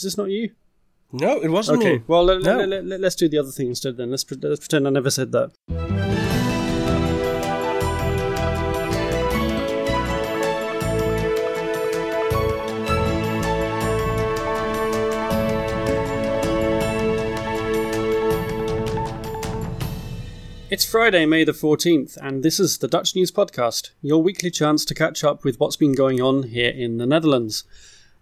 Is this not you? No, it wasn't Okay. me. Well, let, No. let, let, us do the other thing instead. Then let's, pre- let's pretend I never said that. It's Friday, May the 14th, and this is the Dutch News Podcast, your weekly chance to catch up with what's been going on here in the Netherlands.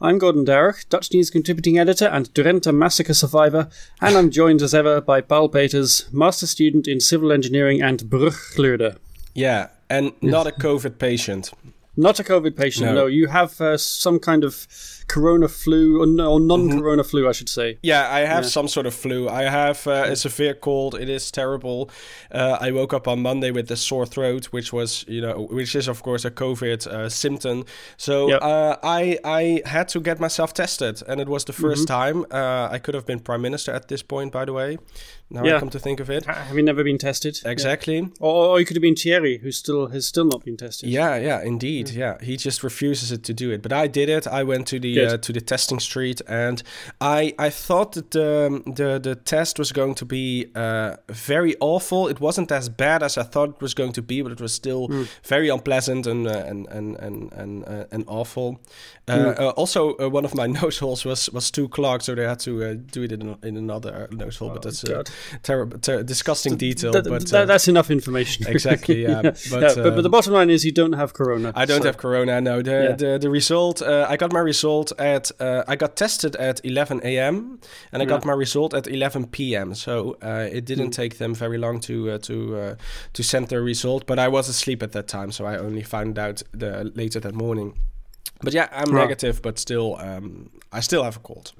I'm Gordon Darroch, Dutch News contributing editor and Drenthe massacre survivor, and I'm joined as ever by Paul Peters, master student in civil engineering and brugkleurder. Yeah, and not a COVID patient. Not a COVID patient, no. No. You have uh, some kind of corona flu, or, no, or non-corona flu, I should say. Yeah, I have Yeah. some sort of flu. I have uh, a severe cold. It is terrible. Uh, I woke up on Monday with a sore throat, which was, you know, which is of course a COVID uh, symptom. So Yep. uh, I I had to get myself tested, and it was the 1st Mm-hmm. time. Uh, I could have been prime minister at this point, by the way. Now Yeah. I come to think of it. Have you never been tested? Exactly. Yeah. Or, or you could have been Thierry, who still has still not been tested. Yeah, yeah, indeed. Yeah, he just refuses it to do it. But I did it. I went to the Good. uh, to the testing street, and I I thought that the the the test was going to be uh, very awful. It wasn't as bad as I thought it was going to be, but it was still very unpleasant and uh, and and and and, uh, and awful. Uh, uh, also, uh, one of my nose holes was was too clogged, so they had to uh, do it in, in another nose hole. but that's a terrible, ter- disgusting detail. Th- but th- uh, that's enough information. Exactly, yeah. yeah. But, but, but the um, bottom line is you don't have corona. I don't so- have corona. No, the Yeah. the, the result. Uh, I got my result at. Uh, I got tested at 11 a.m. and I got my result at 11 p.m. So uh, it didn't Hmm. take them very long to uh, to uh, to send the result. But I was asleep at that time, so I only found out the later that morning. But yeah, I'm negative, but still, um, I still have a cold.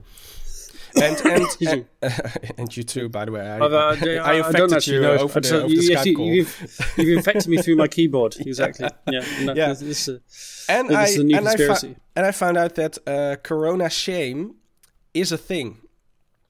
And and and, you too, by the way. I, uh, I I, infected you know. over the, over the yes, Skype you- call. You've, you've infected me through my keyboard. Exactly. Yeah. No, Yeah. This, uh, and I is a new and I, conspiracy. and I found out that uh, Corona shame is a thing.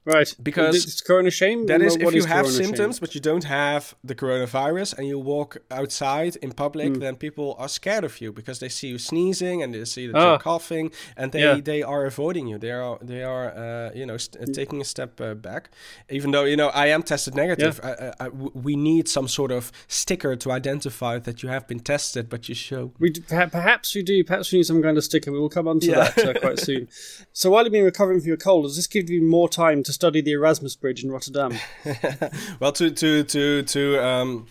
Right. Because it's corona shame. That is, if you have corona shame? symptoms but you don't have the coronavirus and you walk outside in public, Hmm. then people are scared of you because they see you sneezing and they see that Ah. you're coughing, and they, Yeah. they are avoiding you. They are they are uh, you know st- taking a step uh, back. Even though you know I am tested negative, I, I, I- w- we need some sort of sticker to identify that you have been tested, but you show. We d- perha- perhaps we do. Perhaps we need some kind of sticker. We will come on to Yeah. that uh, quite soon. So while you've been recovering from your cold, does this give you more time to study the Erasmus Bridge in Rotterdam? well, to to to to um,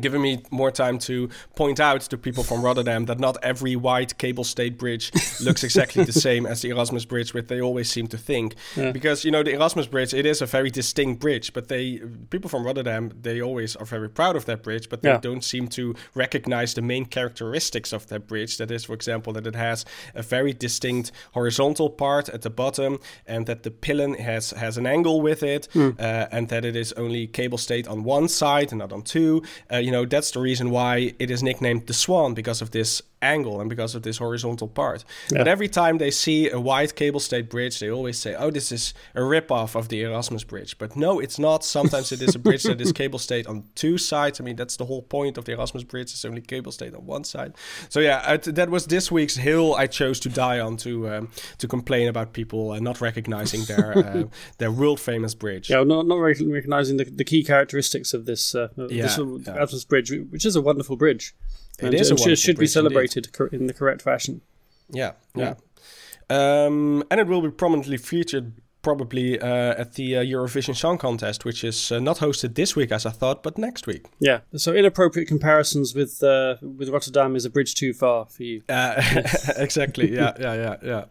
giving me more time to point out to people from Rotterdam that not every white cable stayed bridge looks exactly the same as the Erasmus Bridge, which they always seem to think. Because you know the Erasmus Bridge, it is a very distinct bridge, but they people from Rotterdam they always are very proud of that bridge, but they Yeah. don't seem to recognize the main characteristics of that bridge. That is, for example, that it has a very distinct horizontal part at the bottom, and that the pylon has has an angle with it, uh, and that it is only cable stayed on one side and not on two. Uh, you know, that's the reason why it is nicknamed the Swan because of this angle and because of this horizontal part. But every time they see a wide cable stayed bridge, they always say, "Oh, this is a rip-off of the Erasmus Bridge." But no, it's not. Sometimes it is a bridge that is cable stayed on two sides. I mean, that's the whole point of the Erasmus Bridge. It's only cable stayed on one side. So yeah, that was this week's hill I chose to die on to um, to complain about people uh, not recognizing their uh, their world famous bridge. Yeah, not not recognizing the, the key characteristics of this uh, Yeah, this yeah. Bridge, which is a wonderful bridge. It and, is a and should, wonderful should be bridge indeed. celebrated in the correct fashion. Yeah, yeah. Um, and it will be prominently featured probably uh, at the uh, Eurovision Song Contest, which is uh, not hosted this week as I thought, but next week. Yeah. So inappropriate comparisons with uh, with Rotterdam is a bridge too far for you. Uh, exactly. Yeah, yeah, yeah,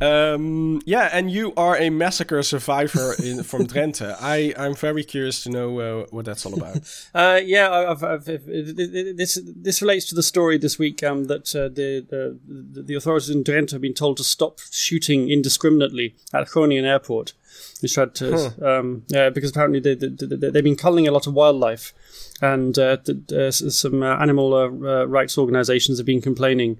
yeah. Um, yeah, and you are a massacre survivor in, from Drenthe. I I'm very curious to know uh, what that's all about. Uh, yeah, I've, I've, I've, this this relates to the story this week um, that uh, the, the the authorities in Drenthe have been told to stop shooting indiscriminately at Groningen Airport airport. Which tried to, um, yeah, because apparently they, they, they, they've been culling a lot of wildlife, and uh, th- uh, some uh, animal uh, rights organisations have been complaining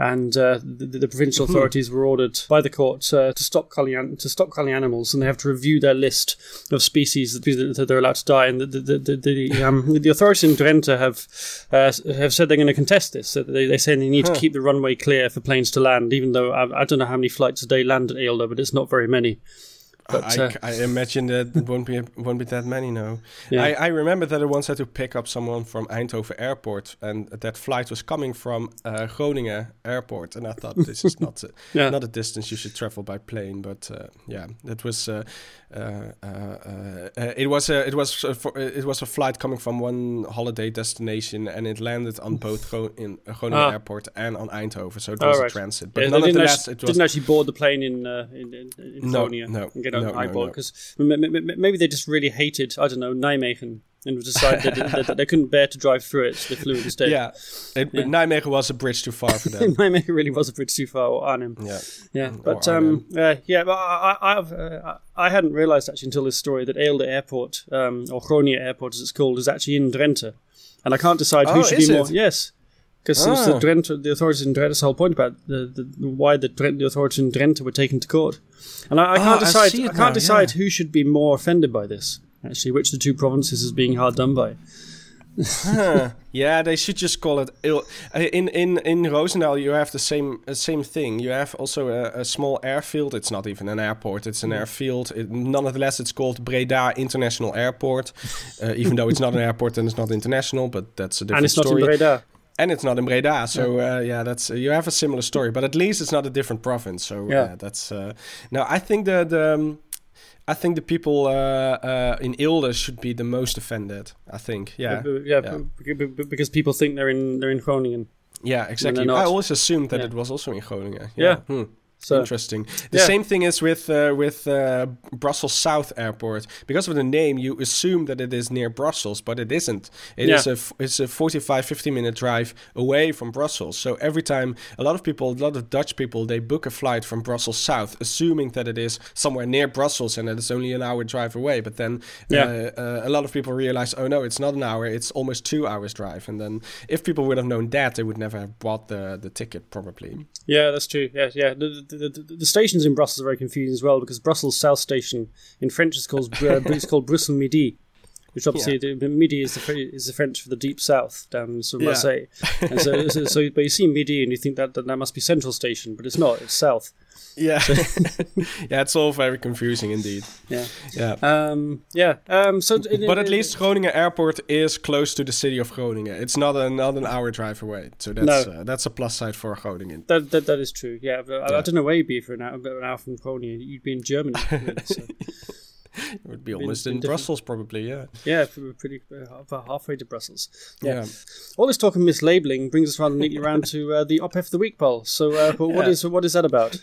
and uh, the, the, provincial Hmm. authorities were ordered by the court uh, to stop culling an- to stop culling animals, and they have to review their list of species that, that they're allowed to die. And the the the, the, um, the authorities in Drenthe have uh, have said they're going to contest this. So they, they say they need to keep the runway clear for planes to land, even though I, I don't know how many flights a day land at Eelde, but it's not very many. But, I, uh, I imagine that it won't be won't be that many now. Yeah. I, I remember that I once had to pick up someone from Eindhoven Airport, and that flight was coming from uh, Groningen Airport, and I thought this is not a, Yeah. not a distance you should travel by plane. But uh, yeah, that was uh, uh, uh, uh, it was a it was a, for, it was a flight coming from one holiday destination, and it landed on both Gro- in Groningen Ah. Airport and on Eindhoven, so it was right. a transit. But Yeah, nonetheless, actually, it was didn't actually board the plane in uh, in, in, in No, Groningen no, and no, no, eyeball no. because maybe they just really hated I don't know Nijmegen and decided that, that they couldn't bear to drive through it, so they flew instead. yeah, it, Yeah. Nijmegen was a bridge too far for them. Nijmegen really was a bridge too far, or Arnhem. yeah. Yeah, but um, uh, yeah, but I, I, I've, uh, I hadn't realised actually until this story that Eelde Airport, um, or Groningen Airport as it's called, is actually in Drenthe, and I can't decide who Oh, should is be more. it? Yes, because the Ah. Drenthe, the authorities in Drenthe. That's the whole point about the, the why the, the authorities in Drenthe were taken to court, and I, I Ah, can't I decide. see I, can't now, decide yeah. who should be more offended by this. Actually, which of the two provinces is being hard done by? Huh. yeah, they should just call it il- uh, in in in Roosendaal. You have the same uh, same thing. You have also a, a small airfield. It's not even an airport. It's an airfield. It, nonetheless, it's called Breda International Airport. Uh, even though it's not an airport and it's not international, but that's a different story. and it's not in Breda. And it's not in Breda. So uh, yeah, that's uh, you have a similar story, but at least it's not a different province. So Yeah. yeah, that's uh, now I think the the. Um, I think the people uh, uh, in Eelde should be the most offended. I think, yeah, yeah, yeah. because people think they're in they're in Groningen. Yeah, exactly. I always assumed that Yeah. it was also in Groningen. Yeah. Hmm. So Interesting. The yeah. same thing is with uh, with uh, Brussels South Airport. Because of the name, you assume that it is near Brussels, but it isn't. It is Yeah. a f- it's a 45, 50 minute drive away from Brussels. So every time, a lot of people, a lot of Dutch people, they book a flight from Brussels South, assuming that it is somewhere near Brussels and that it's only an hour drive away. But then Yeah. uh, uh, a lot of people realize, oh no, it's not an hour; it's almost two hours drive. And then, if people would have known that, they would never have bought the the ticket, probably. Yeah, that's true. Yeah, yeah. The, the, the, the stations in Brussels are very confusing as well because Brussels South Station in French is called uh, it's called Brussels Midi, which obviously the, the Midi is the is the French for the deep south down in sort of Yeah. Marseille. And so, so, so, but you see Midi and you think that, that that must be Central Station, but it's not. It's south. Yeah, yeah, it's all very confusing indeed. Yeah. Yeah, Um. Yeah. Um. So, but at least Groningen Airport is close to the city of Groningen. It's not a, not an hour drive away, so that's No. uh, that's a plus side for Groningen. that, that that is true. Yeah. But I, I don't know where you'd be for an hour, an hour from Groningen. You'd be in Germany. really, so. It would be almost been in different. Brussels, probably. Yeah, Yeah, pretty uh, about halfway to Brussels. yeah. All this talk of mislabeling brings us rather neatly around to uh, the Ophef of the Week poll. So, uh, but what Yeah. is what is that about?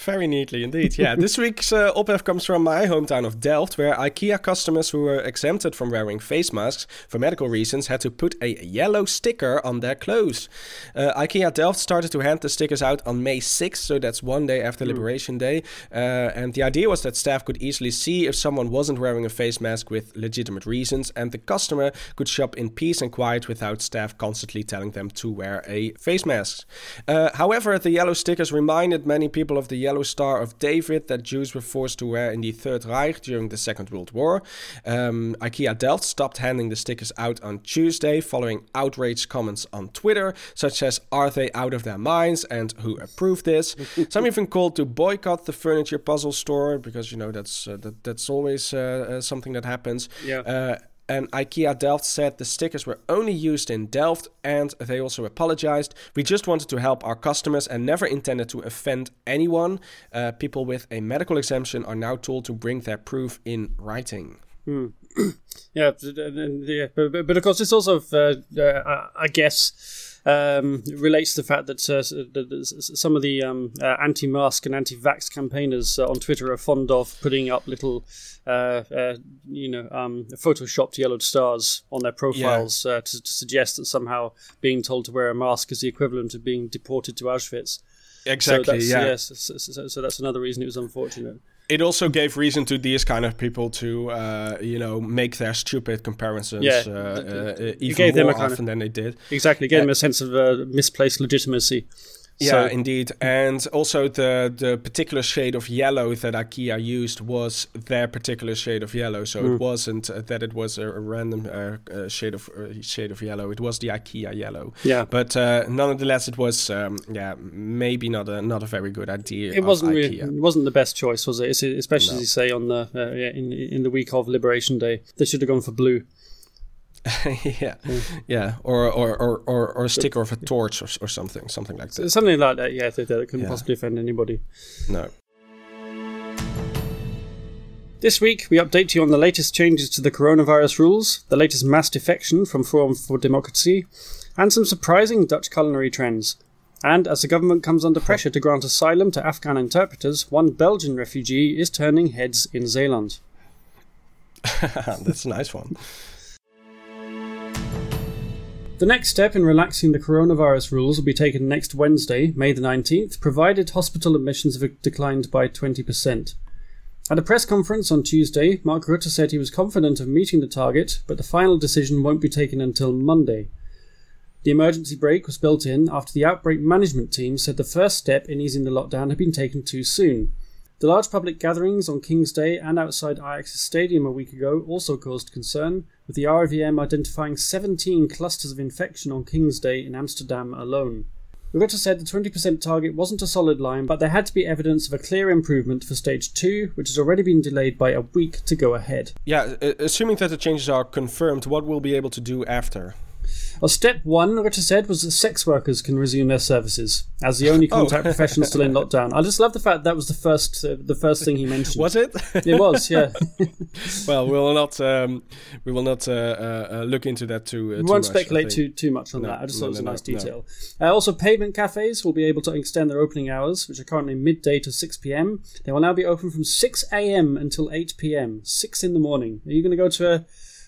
Very neatly indeed. Yeah, this week's uh, comes from my hometown of Delft, where IKEA customers who were exempted from wearing face masks for medical reasons had to put a yellow sticker on their clothes. Uh, IKEA Delft started to hand the stickers out on May 6th, so that's one day after Liberation Day. Uh, and the idea was that staff could easily see if someone wasn't wearing a face mask with legitimate reasons, and the customer could shop in peace and quiet without staff constantly telling them to wear a face mask. Uh, however, the yellow stickers reminded many people of the yellow star of David that Jews were forced to wear in the Third Reich during the Second World War. Um, IKEA Delft stopped handing the stickers out on Tuesday following outraged comments on Twitter, such as "Are they out of their minds?" and "Who approved this?" Some even called to boycott the furniture puzzle store because you know that's uh, that, that's always uh, uh, something that happens. Yeah. And IKEA Delft said the stickers were only used in Delft and they also apologized. We just wanted to help our customers and never intended to offend anyone. Uh, people with a medical exemption are now told to bring their proof in writing. Yeah, th- yeah, but, but, but of course, it's also, uh, uh, I guess, um, relates to the fact that, uh, that s- s- some of the um, uh, anti-mask and anti-vax campaigners uh, on Twitter are fond of putting up little, uh, uh, you know, um, photoshopped yellowed stars on their profiles uh, to, to suggest that somehow being told to wear a mask is the equivalent of being deported to Auschwitz. Exactly, So yeah. yes, so, so, so that's another reason it was unfortunate. It also gave reason to these kind of people to, uh, you know, make their stupid comparisons Yeah, uh, uh, even gave them more kind of- than they did. Exactly, gave Uh, them a sense of uh, misplaced legitimacy. Yeah, So- indeed, and also the the particular shade of yellow that IKEA used was their particular shade of yellow. So Mm. it wasn't uh, that it was a, a random uh, uh, shade of uh, shade of yellow. It was the IKEA yellow. Yeah. But uh, nonetheless, it was um, yeah maybe not a not a very good idea. It wasn't IKEA. really, it wasn't the best choice, was it? It's, especially No. as you say on the uh, yeah, in in the week of Liberation Day, they should have gone for blue. yeah, hmm. yeah, or or, or, or or a sticker of a torch or, or something, something like that. Something like that, yeah, that, that couldn't Yeah. possibly offend anybody. No. This week, we update you on the latest changes to the coronavirus rules, the latest mass defection from Forum for Democracy, and some surprising Dutch culinary trends. And as the government comes under pressure to grant asylum to Afghan interpreters, one Belgian refugee is turning heads in Zeeland. That's a nice one. The next step in relaxing the coronavirus rules will be taken next Wednesday, May the 19th, provided hospital admissions have declined by 20%. At a press conference on Tuesday, Mark Rutte said he was confident of meeting the target, but the final decision won't be taken until Monday. The emergency brake was built in after the outbreak management team said the first step in easing the lockdown had been taken too soon. The large public gatherings on King's Day and outside Ajax's stadium a week ago also caused concern, with the RIVM identifying 17 clusters of infection on King's Day in Amsterdam alone. Rutte said the 20% target wasn't a solid line, but there had to be evidence of a clear improvement for stage 2, which has already been delayed by a week to go ahead. Yeah, assuming that the changes are confirmed, what we'll be able to do after? Well, step one, Rutte said, was that sex workers can resume their services as the only contact profession still in lockdown. I just love the fact that was the first, uh, the first thing he mentioned. Was it? It was, yeah. well, we will not. Um, we will not uh, uh, uh, look into that too. Uh, We too won't much, speculate too too much on No, that. I just no, thought it was a nice no, no. detail. Uh, also, pavement cafes will be able to extend their opening hours, which are currently midday to 6 p.m. They will now be open from 6 a.m. until 8 p.m. 6 in the morning. Are you going to go to a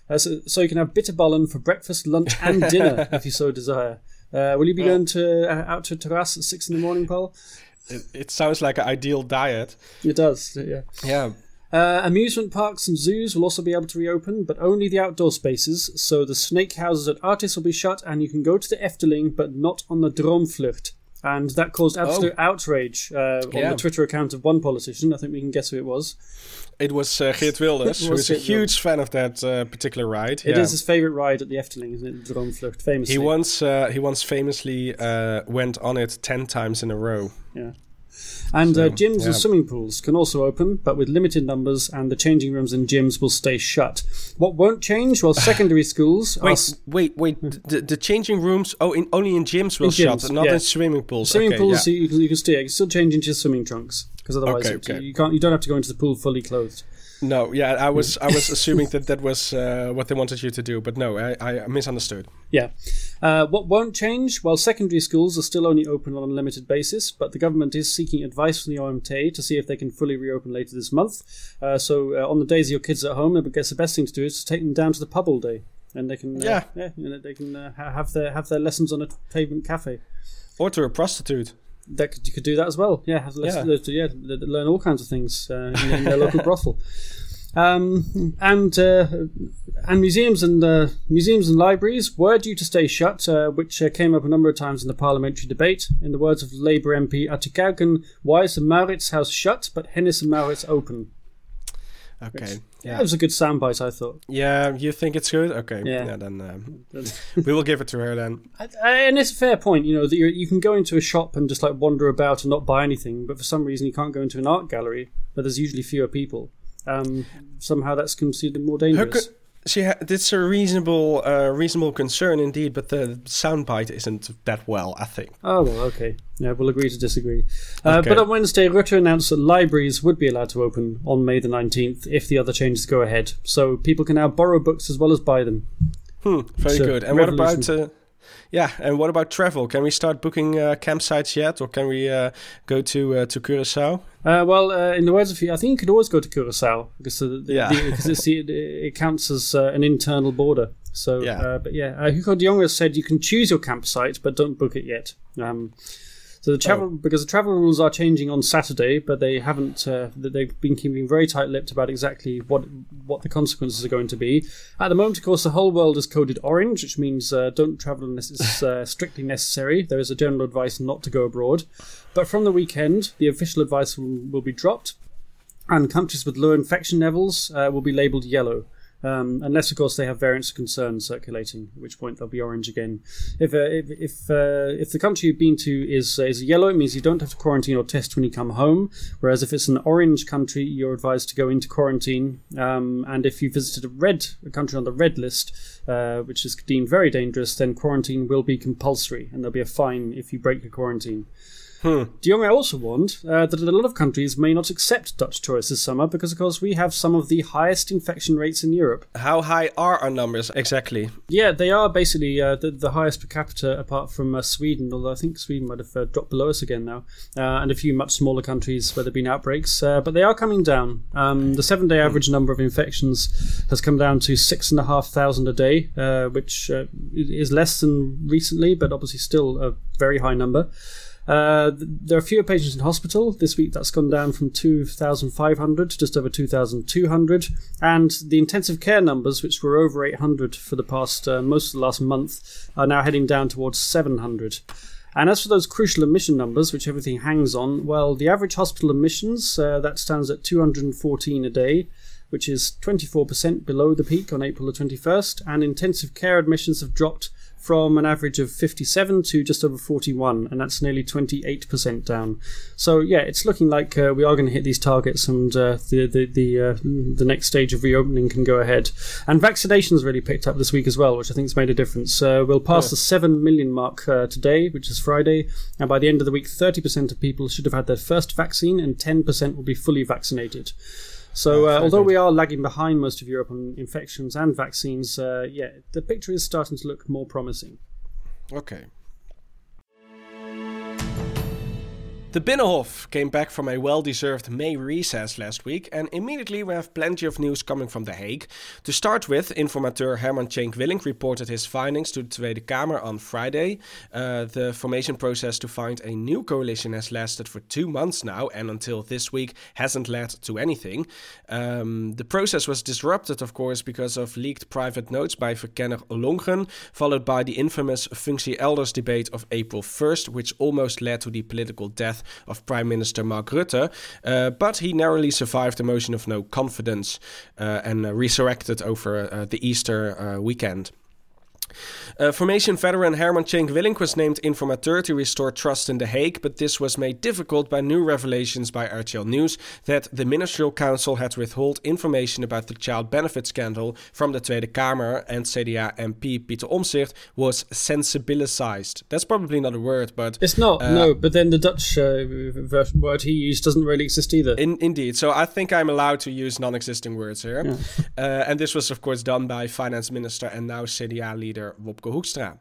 uh, so, so you can have bitterballen for breakfast, lunch, and dinner if you so desire? Uh, will you be going to uh, out to a terrace at six in the morning, Paul? It, it sounds like an ideal diet. It does, yeah. Yeah. Uh, amusement parks and zoos will also be able to reopen, but only the outdoor spaces. So the snake houses at Artis will be shut, and you can go to the Efteling, but not on the Droomvlucht. And that caused absolute outrage uh, on Yeah. the Twitter account of one politician. I think we can guess who it was. It was uh, Geert Wilders, who was is a huge fan of that uh, particular ride. It is yeah. his favourite ride at the Efteling, isn't it? Droomvlucht, famously. He once uh, he once famously uh, went on it ten times in a row. Yeah. And uh, gyms yeah. and swimming pools can also open, but with limited numbers, and the changing rooms in gyms will stay shut. What won't change? Well, secondary schools Wait, s- wait, wait! The, the changing rooms? Oh, in, only in gyms will In gyms, shut, not yeah. in swimming pools. Swimming okay, pools, yeah. you, can, you can still you can still change into your swimming trunks because otherwise Okay, okay. you can't. You don't have to go into the pool fully clothed. No, yeah, I was I was assuming that that was uh, what they wanted you to do, but no, I, I misunderstood. Yeah. Uh, what won't change? Well, secondary schools are still only open on a limited basis, but the government is seeking advice from the OMT to see if they can fully reopen later this month. Uh, so uh, on the days your kids are at home, I guess the best thing to do is to take them down to the pub all day, and they can uh, Yeah. yeah you know, they can uh, have their have their lessons on a pavement cafe. Or to a prostitute. That could, you could do that as well. Yeah, Yeah. yeah. learn all kinds of things uh, in, in their local brothel. Um, and uh, and museums and uh, museums and libraries were due to stay shut, uh, which uh, came up a number of times in the parliamentary debate. In the words of Labour MP Attje Kuiken, why is the Maurits House shut but Hennes and Mauritz open? Okay. Yeah, it was a good soundbite, I thought. Yeah, you think it's good? Okay. Yeah. Yeah. then um, we will give it to her then. And it's a fair point, you know, that you you can go into a shop and just like wander about and not buy anything, but for some reason you can't go into an art gallery where there's usually fewer people. Um, somehow that's considered more dangerous. co- she ha- it's a reasonable, uh, reasonable concern indeed, but the soundbite isn't that well. I think. Oh well, okay. Yeah, we'll agree to disagree. Uh, Okay. But on Wednesday, Rutte announced that libraries would be allowed to open on May the nineteenth if the other changes go ahead. So people can now borrow books as well as buy them. Hmm, very So, good. And what about? Uh, yeah, and what about travel? Can we start booking uh, campsites yet, or can we uh, go to uh, to Curacao? Uh, well, uh, in the words of you, I think you could always go to Curacao because the, Yeah. the- because it's the, it counts as uh, an internal border. So, Yeah. uh, but yeah, uh, Hugo de Jonge said you can choose your campsite, but don't book it yet. Um, So the travel oh. because the travel rules are changing on Saturday, but they haven't. Uh, they've been keeping very tight-lipped about exactly what what the consequences are going to be. At the moment, of course, the whole world is coded orange, which means uh, don't travel unless it's uh, strictly necessary. There is a general advice not to go abroad. But from the weekend, the official advice will, will be dropped, and countries with low infection levels uh, will be labelled yellow. Um, unless, of course, they have variants of concern circulating, at which point they'll be orange again. If uh, if if, uh, if, the country you've been to is uh, is yellow, it means you don't have to quarantine or test when you come home. Whereas if it's an orange country, you're advised to go into quarantine. Um, and if you visited a red a country on the red list, uh, which is deemed very dangerous, then quarantine will be compulsory, and there'll be a fine if you break the quarantine. Hmm. De Jonge also warned uh, that a lot of countries may not accept Dutch tourists this summer because, of course, we have some of the highest infection rates in Europe. How high are our numbers exactly? Yeah, they are basically uh, the, the, highest per capita apart from uh, Sweden, although I think Sweden might have uh, dropped below us again now, uh, and a few much smaller countries where there have been outbreaks, uh, but they are coming down. Um, the seven day hmm. average number of infections has come down to 6,500 a day, which is less than recently, but obviously still a very high number. Uh, there are fewer patients in hospital. This week that's gone down from 2,500 to just over 2,200. And the intensive care numbers, which were over 800 for the past, uh, most of the last month, are now heading down towards 700. And as for those crucial admission numbers, which everything hangs on, well, the average hospital admissions, uh, that stands at 214 a day, which is 24% below the peak on April the 21st, and intensive care admissions have dropped from an average of 57 to just over 41, and that's nearly 28% down. So yeah, it's looking like uh, we are going to hit these targets, and uh, the the the, uh, the next stage of reopening can go ahead. And vaccinations really picked up this week as well, which I think has made a difference. Uh, we'll pass yeah. the seven million mark uh, today, which is Friday, and by the end of the week, 30% of people should have had their first vaccine, and 10% will be fully vaccinated. So, uh, although we are lagging behind most of Europe on infections and vaccines, uh, yeah, the picture is starting to look more promising. Okay. The Binnenhof came back from a well deserved May recess last week, and immediately we have plenty of news coming from The Hague. To start with, informateur Herman Tjenk Willink reported his findings to the Tweede Kamer on Friday. Uh, the formation process to find a new coalition has lasted for two months now, and until this week hasn't led to anything. Um, the process was disrupted, of course, because of leaked private notes by Verkenner Ollongren, followed by the infamous Functie Elders debate of April 1st, which almost led to the political death of Prime Minister Mark Rutte, uh, but he narrowly survived a motion of no confidence uh, and uh, resurrected over the Easter weekend. Uh, formation veteran Herman Tjenk Willink was named informateur to restore trust in The Hague, but this was made difficult by new revelations by RTL News that the Ministerial Council had withheld information about the child benefit scandal from the Tweede Kamer and CDA MP Pieter Omtzigt was sensibilized. That's probably not a word, but... It's not, uh, no, but then the Dutch uh, word he used doesn't really exist either. In, indeed, so I think I'm allowed to use non-existing words here. Yeah. Uh, and this was, of course, done by Finance Minister and now CDA leader leader Wopke Hoekstra.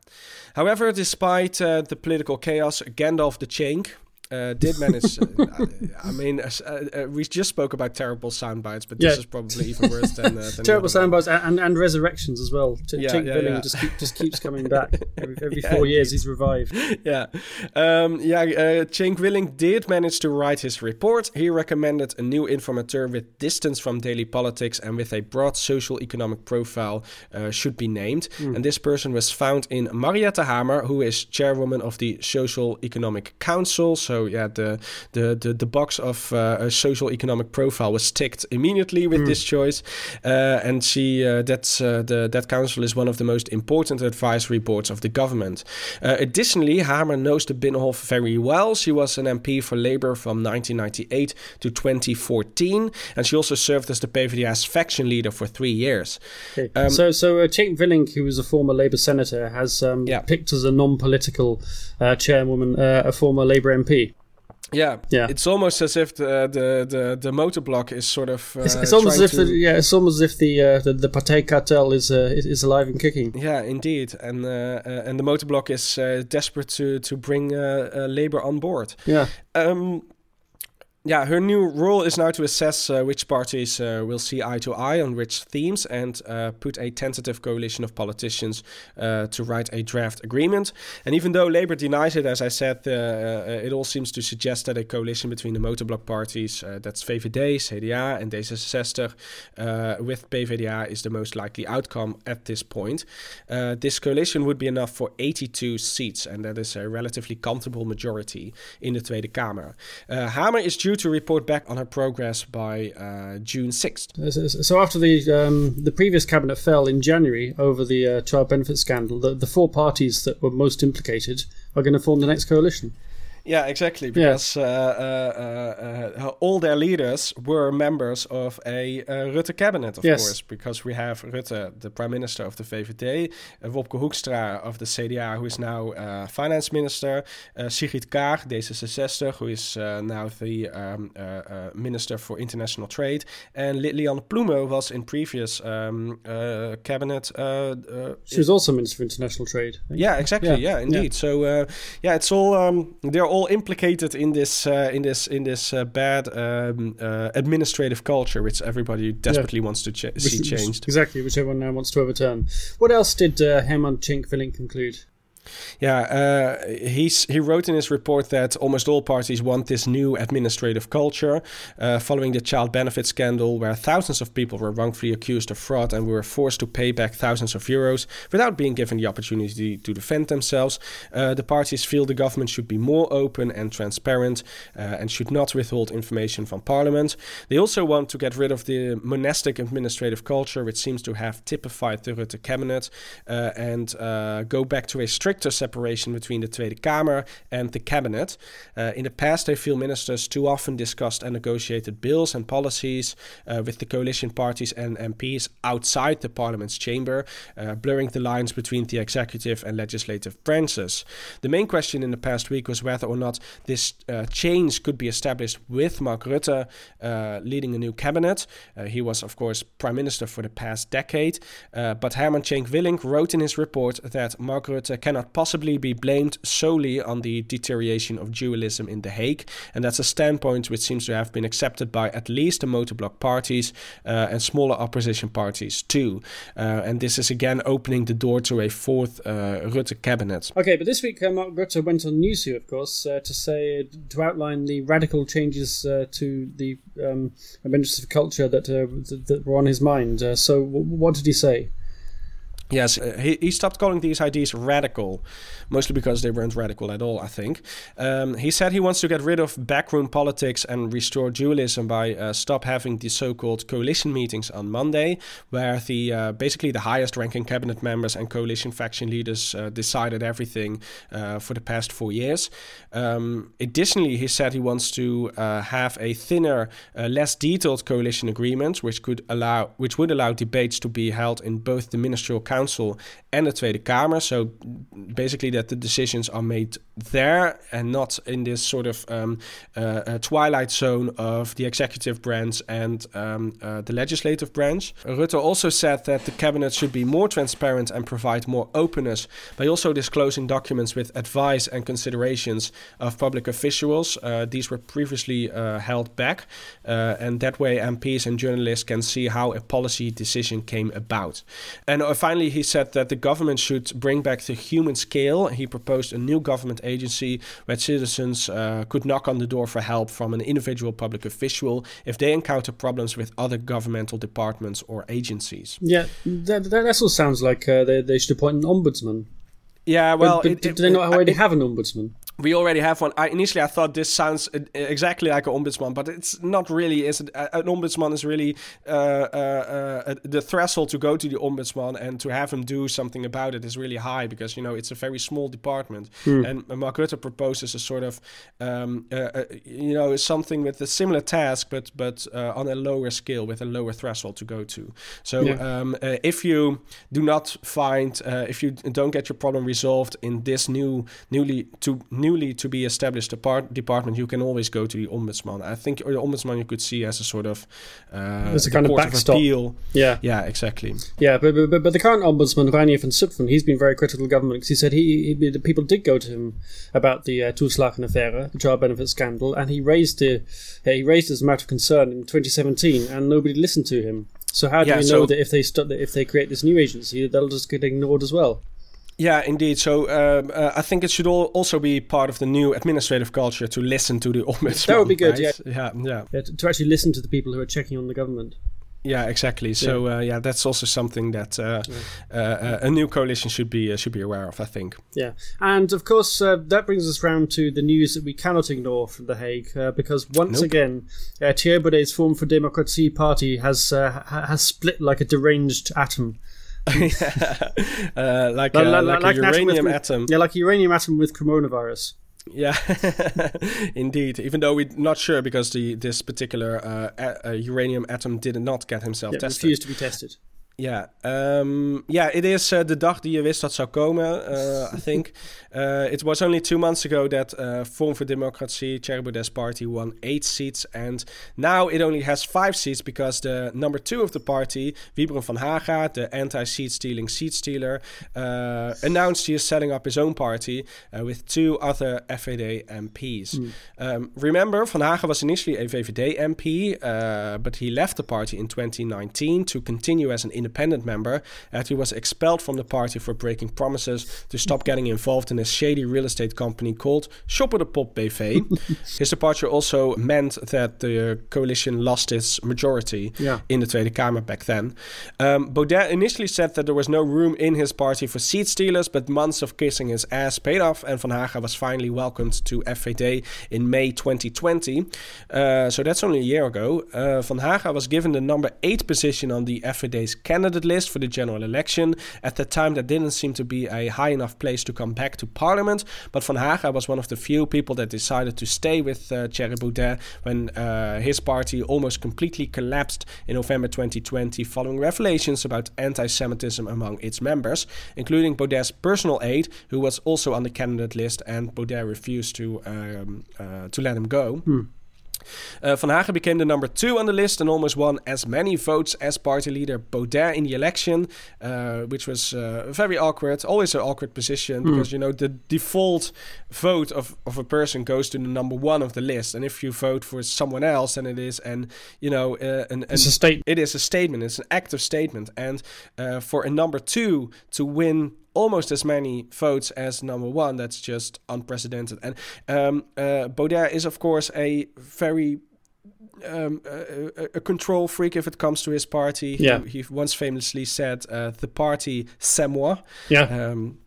However, despite uh, the political chaos, Gandalf the Tjenk, uh, did manage. Uh, I mean, uh, we just spoke about terrible sound bites, but this yeah. is probably even worse than, uh, than terrible sound bites and, and resurrections as well. T- yeah, Tink yeah, yeah. just keep, just keeps coming back every, every four years. He's revived. Yeah, um, yeah. Uh, Tjenk Willink did manage to write his report. He recommended a new informateur with distance from daily politics and with a broad social economic profile uh, should be named. Mm. And this person was found in Mariette Hamer, who is chairwoman of the Social Economic Council. So yeah, the the the, the box of uh, a social economic profile was ticked immediately with mm. this choice, uh, and she uh, that's the that council is one of the most important advisory boards of the government. additionally, Hamer knows the Binnenhof very well. She was an MP for Labour from 1998 to 2014, and she also served as the PvdA's faction leader for three years. Okay. Um, so, so uh, Tjenk Willink, who was a former Labour senator, has um, yeah. picked as a non-political uh, chairwoman uh, a former Labour MP. Yeah, yeah. It's almost as if the the the, the motor block is sort of. Uh, it's, it's almost as if the, yeah, it's almost as if the uh, the, the Partij cartel is uh, is alive and kicking. Yeah, indeed, and uh, uh, and the motor block is uh, desperate to to bring Labour on board. Yeah. Um, yeah, her new role is now to assess uh, which parties uh, will see eye to eye on which themes and uh, put a tentative coalition of politicians uh, to write a draft agreement. And even though Labour denies it, as I said, uh, uh, it all seems to suggest that a coalition between the motorblock parties, that's VVD, CDA, and D66, with PVDA is the most likely outcome at this point. this coalition would be enough for 82 seats, and that is a relatively comfortable majority in the Tweede Kamer. Hamer is due due to report back on her progress by uh, June 6th. So after the um, the previous cabinet fell in January over the uh, child benefit scandal, the, the four parties that were most implicated are going to form the next coalition. Yeah, exactly. Because uh, uh, uh, all their leaders were members of a Rutte cabinet, of yes. course. Because we have Rutte, the prime minister of the VVD, Wopke Hoekstra of the CDA, who is now finance minister, Sigrid Kaag, D66, who is now the um, minister for international trade, and Lilianne Ploumen was in previous um, cabinet. she was also minister for international trade. Yeah, exactly. Yeah, yeah indeed. Yeah. So yeah, it's all um, they're all implicated in this uh, in this in this uh, bad um, uh, administrative culture, which everybody desperately yeah. wants to ch- see which, changed. Which, exactly, which everyone now wants to overturn. What else did uh, Herman Tjenk conclude? Yeah, uh, he wrote in his report that almost all parties want this new administrative culture uh, following the child benefit scandal, where thousands of people were wrongfully accused of fraud and were forced to pay back thousands of euros without being given the opportunity to defend themselves. Uh, the parties feel the government should be more open and transparent uh, and should not withhold information from parliament. They also want to get rid of the monistic administrative culture, which seems to have typified the Rutte cabinet, uh, and uh, go back to a strict stricter separation between the Tweede Kamer and the cabinet. Uh, in the past, they feel ministers too often discussed and negotiated bills and policies uh, with the coalition parties and MPs outside the parliament's chamber, uh, blurring the lines between the executive and legislative branches. The main question in the past week was whether or not this change could be established with Mark Rutte leading a new cabinet. He was, of course, prime minister for the past decade, but Herman Tjenk Willink wrote in his report that Mark Rutte cannot cannot possibly be blamed solely on the deterioration of dualism in The Hague, and that's a standpoint which seems to have been accepted by at least the motorblock parties uh, and smaller opposition parties too. Uh, and this is again opening the door to a fourth uh, Rutte cabinet. Okay, but this week uh, Mark Rutte went on Nieuwsuur, of course, uh, to say to outline the radical changes uh, to the um, administrative culture that, that, that were on his mind. so, w- what did he say? Yes, uh, he, he stopped calling these ideas radical, mostly because they weren't radical at all, I think. Um, he said he wants to get rid of backroom politics and restore dualism by uh, stop having the so-called coalition meetings on Monday, where the uh, basically the highest-ranking cabinet members and coalition faction leaders uh, decided everything uh, for the past four years. Um, additionally, he said he wants to have a thinner, less detailed coalition agreement, which could allow, which would allow debates to be held in both the ministerial council Council and the Tweede Kamer. So basically, that the decisions are made there and not in this sort of um, uh, twilight zone of the executive branch and um, uh, the legislative branch. Rutte also said that the cabinet should be more transparent and provide more openness by also disclosing documents with advice and considerations of public officials. Uh, these were previously uh, held back, uh, and that way MPs and journalists can see how a policy decision came about. And uh, finally, he said that the government should bring back the human scale. He proposed a new government agency where citizens uh, could knock on the door for help from an individual public official if they encounter problems with other governmental departments or agencies. Yeah, that, that also sounds like uh, they, they should appoint an ombudsman. Yeah, well, but, but it, do they not already have an ombudsman? We already have one. I initially I thought this sounds exactly like an ombudsman, but it's not really. Is it? An ombudsman is really uh, uh, uh, the threshold to go to the ombudsman and to have him do something about it is really high because you know it's a very small department. Hmm. And Mark Rutte proposes a sort of um, uh, uh, you know something with a similar task, but but uh, on a lower scale with a lower threshold to go to. So yeah. um, if you do not find if you don't get your problem resolved in this new newly to new newly to be established depart- department, you can always go to the ombudsman. I think the ombudsman you could see as a sort of uh, As a kind of backstop. appeal. Yeah, Yeah, exactly. yeah, but, but but the current ombudsman Reinier van Zutphen, he's been very critical of government because he said he, he the people did go to him about the uh, affair, the child benefit scandal, and he raised the uh, he raised this matter of concern in 2017, and nobody listened to him. So how do Yeah, we know so- that if they st- that if they create this new agency, that'll just get ignored as well? Yeah, indeed. So um, uh, I think it should all also be part of the new administrative culture to listen to the ombudsman. That would be good, right? Yeah, yeah, Yeah, to, to actually listen to the people who are checking on the government. yeah, exactly. So uh, yeah, that's also something that uh, uh, uh, a new coalition should be uh, should be aware of. I think. Yeah, and of course uh, that brings us round to the news that we cannot ignore from The Hague, uh, because once Nope. again, uh, Thierry Baudet's Forum for Democracy party has uh, ha- has split like a deranged atom. uh, like, Like- uh, like- a an atom uranium atom. Yeah, like a uranium atom with coronavirus. Yeah, indeed. Even though we're not sure because the this particular uh, a- uh, uranium atom did not get himself Yeah, tested. refused to be tested. Ja, ehm, ja, it is uh, de dag die je wist dat zou komen, uh, I think. Uh, it was only two months ago that uh, Forum for Democracy, Thierry party, won eight seats. And now it only has five seats because the number two of the party, Wibren van Haga, the anti-seat stealing seat stealer, uh, announced he is setting up his own party uh, with two other FVD MPs. Um, remember, Van Haga was initially a VVD MP, uh, but he left the party in 2019 to continue as an independent member. And he was expelled from the party for breaking promises to stop getting involved in a shady real estate company called Shopper de Pop BV. His departure also meant that the coalition lost its majority Yeah. in the Tweede Kamer back then. Um, Baudet initially said that there was no room in his party for seat stealers, but months of kissing his ass paid off, and Van Haga was finally welcomed to FVD in May 2020. Uh, so that's only a year ago. Uh, Van Haga was given the number eight position on the FVD's candidate list for the general election. At the time, that didn't seem to be a high enough place to come back to parliament, but Van Haga was one of the few people that decided to stay with uh, Thierry when uh, his party almost completely collapsed in November 2020 following revelations about anti Semitism among its members, including Baudet's personal aide, who was also on the candidate list, and Baudet refused to, um, uh, to let him go. Uh, Van Haga became the number two on the list and almost won as many votes as party leader Baudet in the election, uh, which was uh, very awkward. Always an awkward position because you know the default vote of, of a person goes to the number one of the list, and if you vote for someone else, then it is and you know uh, an, an It's a state. it is a statement. It's an active statement, and uh, for a number two to win almost as many votes as number one, that's just unprecedented. And um, uh, Baudet is, of course, a very um, a, a- a control freak if it comes to his party. He- Yeah. He, once famously said, uh, "The party, c'est moi." Yeah. Um,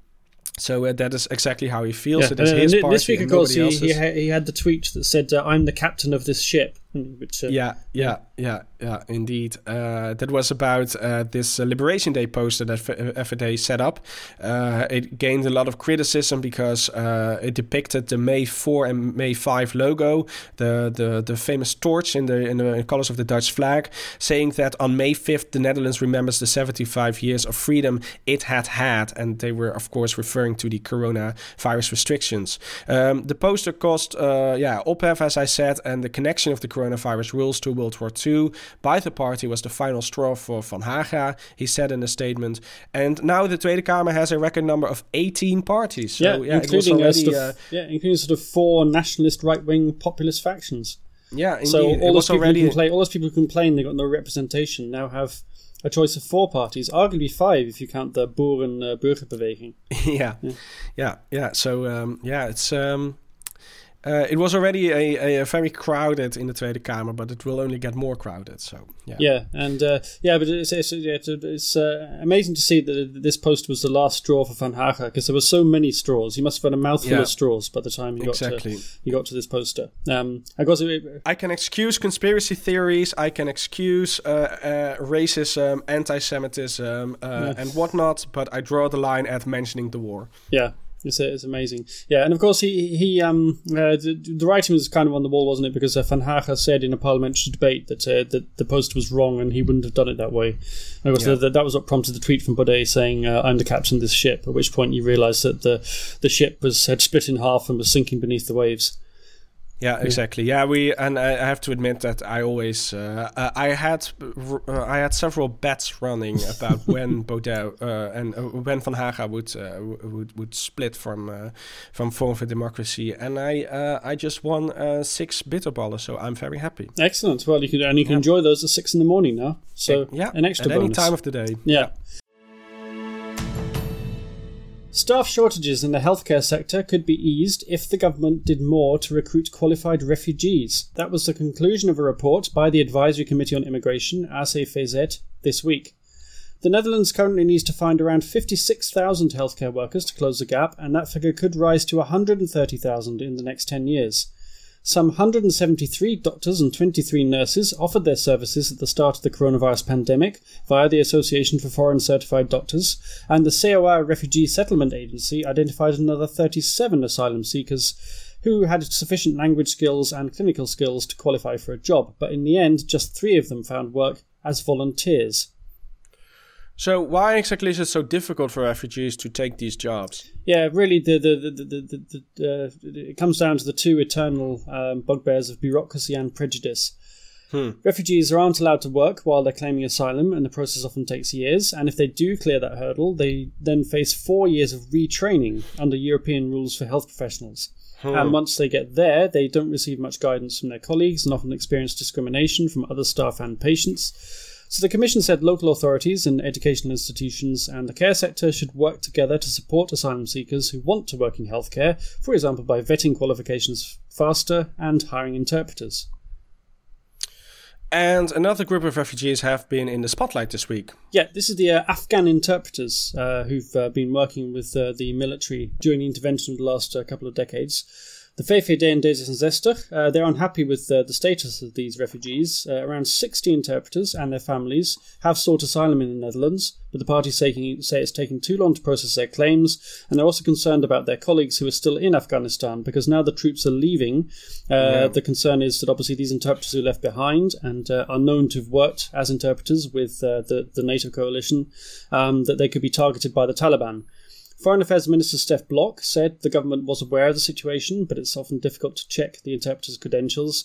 so uh, that is exactly how he feels. yeah. It is and, his and party. this week, of course, he, he, he had the tweet that said, uh, "I'm the captain of this ship," which uh, Yeah, yeah, yeah, yeah, indeed. Uh, that was about uh, this uh, Liberation Day poster that F- FVD set up. Uh, it gained a lot of criticism because uh, it depicted the May 4 and May 5 logo, the, the, the famous torch in the, in the colors of the Dutch flag, saying that on May 5th, the Netherlands remembers the 75 years of freedom it had had. And they were, of course, referring to the coronavirus restrictions. Um, the poster caused, uh, yeah, ophef, as I said, and the connection of the coronavirus rules to World War II by the party was the final straw for Van Haga, he said in a statement. And now the Tweede Kamer has a record number of 18 parties. So, yeah, yeah, including uh, already, sort uh, of, yeah, including sort of four nationalist right-wing populist factions. yeah, indeed. So all those people already. who complain, all those people who complain they got no representation now have a choice of four parties, arguably five if you count the Boeren uh, Burgerbeweging. yeah, yeah, yeah. So um, yeah, it's um, uh, it was already a, a, a very crowded in the Tweede Kamer, but it will only get more crowded. So yeah, Yeah, and uh, yeah, but it's it's, it's, it's uh, amazing to see that this post was the last straw for Van Haga because there were so many straws. He must have had a mouthful Yeah. of straws by the time he got Exactly. to he got to this poster. Um, I got to, I can excuse conspiracy theories. I can excuse uh, uh, racism, anti-Semitism, uh, and whatnot. But I draw the line at mentioning the war. yeah. It's, it's amazing. Yeah, and of course he he um uh, the, the, writing was kind of on the wall, wasn't it? Because uh, Van Haga said in a parliamentary debate that uh, that the post was wrong and he wouldn't have done it that way. And of course, yeah. the, the, that was what prompted the tweet from Baudet saying, uh, "I'm the captain of this ship." At which point you realise that the the ship was had split in half and was sinking beneath the waves. Yeah, exactly. Yeah, we and I have to admit that I always uh, uh, I had uh, I had several bets running about when Baudet uh, and uh, when Van Haga would uh, would would split from from Forum for Democracy, and I I just won six bitterballen, so I'm very happy. Excellent. Well, you can and you can yeah. enjoy those at six in the morning now. So yeah, an extra at bonus. any time of the day. yeah. yeah. Staff shortages in the healthcare sector could be eased if the government did more to recruit qualified refugees. That was the conclusion of a report by the Advisory Committee on Immigration, ACVZ, this week. The Netherlands currently needs to find around 56,000 healthcare workers to close the gap, and that figure could rise to 130,000 in the next 10 years. Some 173 doctors and 23 nurses offered their services at the start of the coronavirus pandemic via the Association for Foreign Certified Doctors, and the COA Refugee Settlement Agency identified another 37 asylum seekers who had sufficient language skills and clinical skills to qualify for a job, but in the end, just three of them found work as volunteers. So why exactly is it so difficult for refugees to take these jobs? Yeah, really, the the, the, the, the, the uh, it comes down to the two eternal um, bugbears of bureaucracy and prejudice. Hmm. Refugees aren't allowed to work while they're claiming asylum, and the process often takes years. And if they do clear that hurdle, they then face four years of retraining under European rules for health professionals. Hmm. And once they get there, they don't receive much guidance from their colleagues and often experience discrimination from other staff and patients. So the Commission said local authorities and educational institutions and the care sector should work together to support asylum seekers who want to work in healthcare, for example, by vetting qualifications faster and hiring interpreters. And another group of refugees have been in the spotlight this week. Yeah, this is the uh, Afghan interpreters uh, who've uh, been working with uh, the military during the intervention of the last uh, couple of decades. The VVD and D66, uh, they're unhappy with uh, the status of these refugees. Uh, around 60 interpreters and their families have sought asylum in the Netherlands, but the parties say it's taking too long to process their claims, and they're also concerned about their colleagues who are still in Afghanistan because now the troops are leaving. Uh, yeah. The concern is that obviously these interpreters who are left behind and uh, are known to have worked as interpreters with uh, the, the NATO coalition, um, that they could be targeted by the Taliban. Foreign Affairs Minister Stef Blok said the government was aware of the situation, but it's often difficult to check the interpreter's credentials.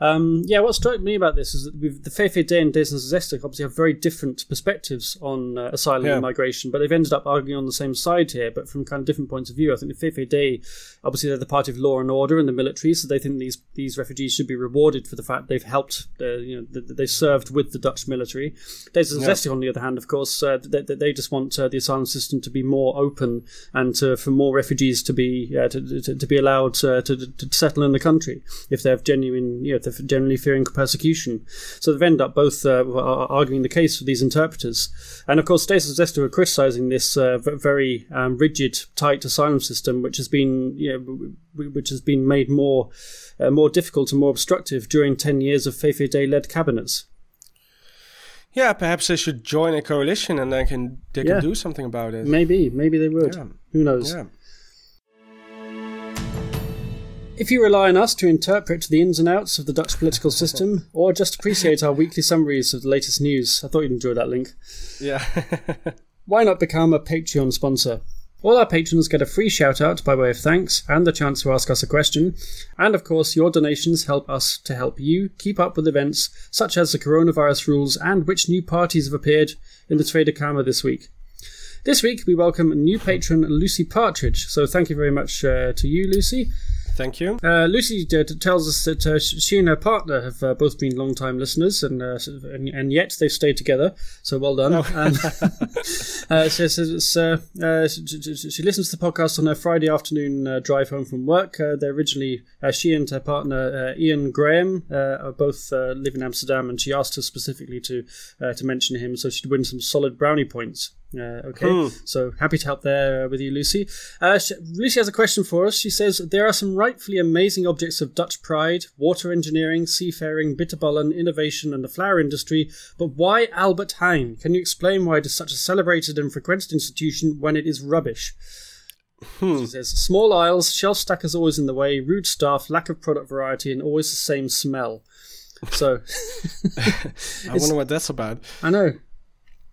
Um, yeah, what struck me about this is that we've, the VVD and D66 obviously have very different perspectives on uh, asylum yeah. and migration, but they've ended up arguing on the same side here, but from kind of different points of view. I think the VVD, obviously, they're the party of law and order in the military, so they think these these refugees should be rewarded for the fact they've helped, uh, you know, they served with the Dutch military. D66, yeah. on the other hand, of course, uh, they, they, just want uh, the asylum system to be more open and to, for more refugees to be uh, to, to, to, be allowed uh, to, to settle in the country if they have genuine, you know, generally fearing persecution. So they've ended up both uh, arguing the case for these interpreters. And of course, Stasis Zester are criticising this uh, very um, rigid, tight asylum system, which has been, you know, which has been made more, uh, more difficult and more obstructive during 10 years of VVD led cabinets. Yeah, perhaps they should join a coalition and they can they yeah. can do something about it. Maybe, maybe they would. Yeah. Who knows? Yeah. If you rely on us to interpret the ins and outs of the Dutch political system, or just appreciate our weekly summaries of the latest news, I thought you'd enjoy that link. Yeah. Why not become a Patreon sponsor? All our patrons get a free shout out by way of thanks and the chance to ask us a question. And of course, your donations help us to help you keep up with events such as the coronavirus rules and which new parties have appeared in the Tweede Kamer this week. This week, we welcome new patron Lucy Partridge. So thank you very much uh, to you, Lucy. Thank you. Uh, Lucy uh, tells us that uh, she and her partner have uh, both been long-time listeners, and, uh, and, and yet they've stayed together. So well done. Oh. And, uh, she, says, she, she, listens to the podcast on her Friday afternoon drive home from work. they're originally she and her partner Ian Graham are both live in Amsterdam, and she asked us specifically to to mention him so she'd win some solid brownie points. Uh, okay, hmm. so happy to help there with you, Lucy. Uh, she, Lucy has a question for us. She says there are some rightfully amazing objects of Dutch pride: water engineering, seafaring, bitterballen, innovation, and the flower industry. But why Albert Heijn? Can you explain why it is such a celebrated and frequented institution when it is rubbish? She says small aisles, shelf stackers always in the way, rude staff, lack of product variety, and always the same smell. So I wonder what that's about. I know.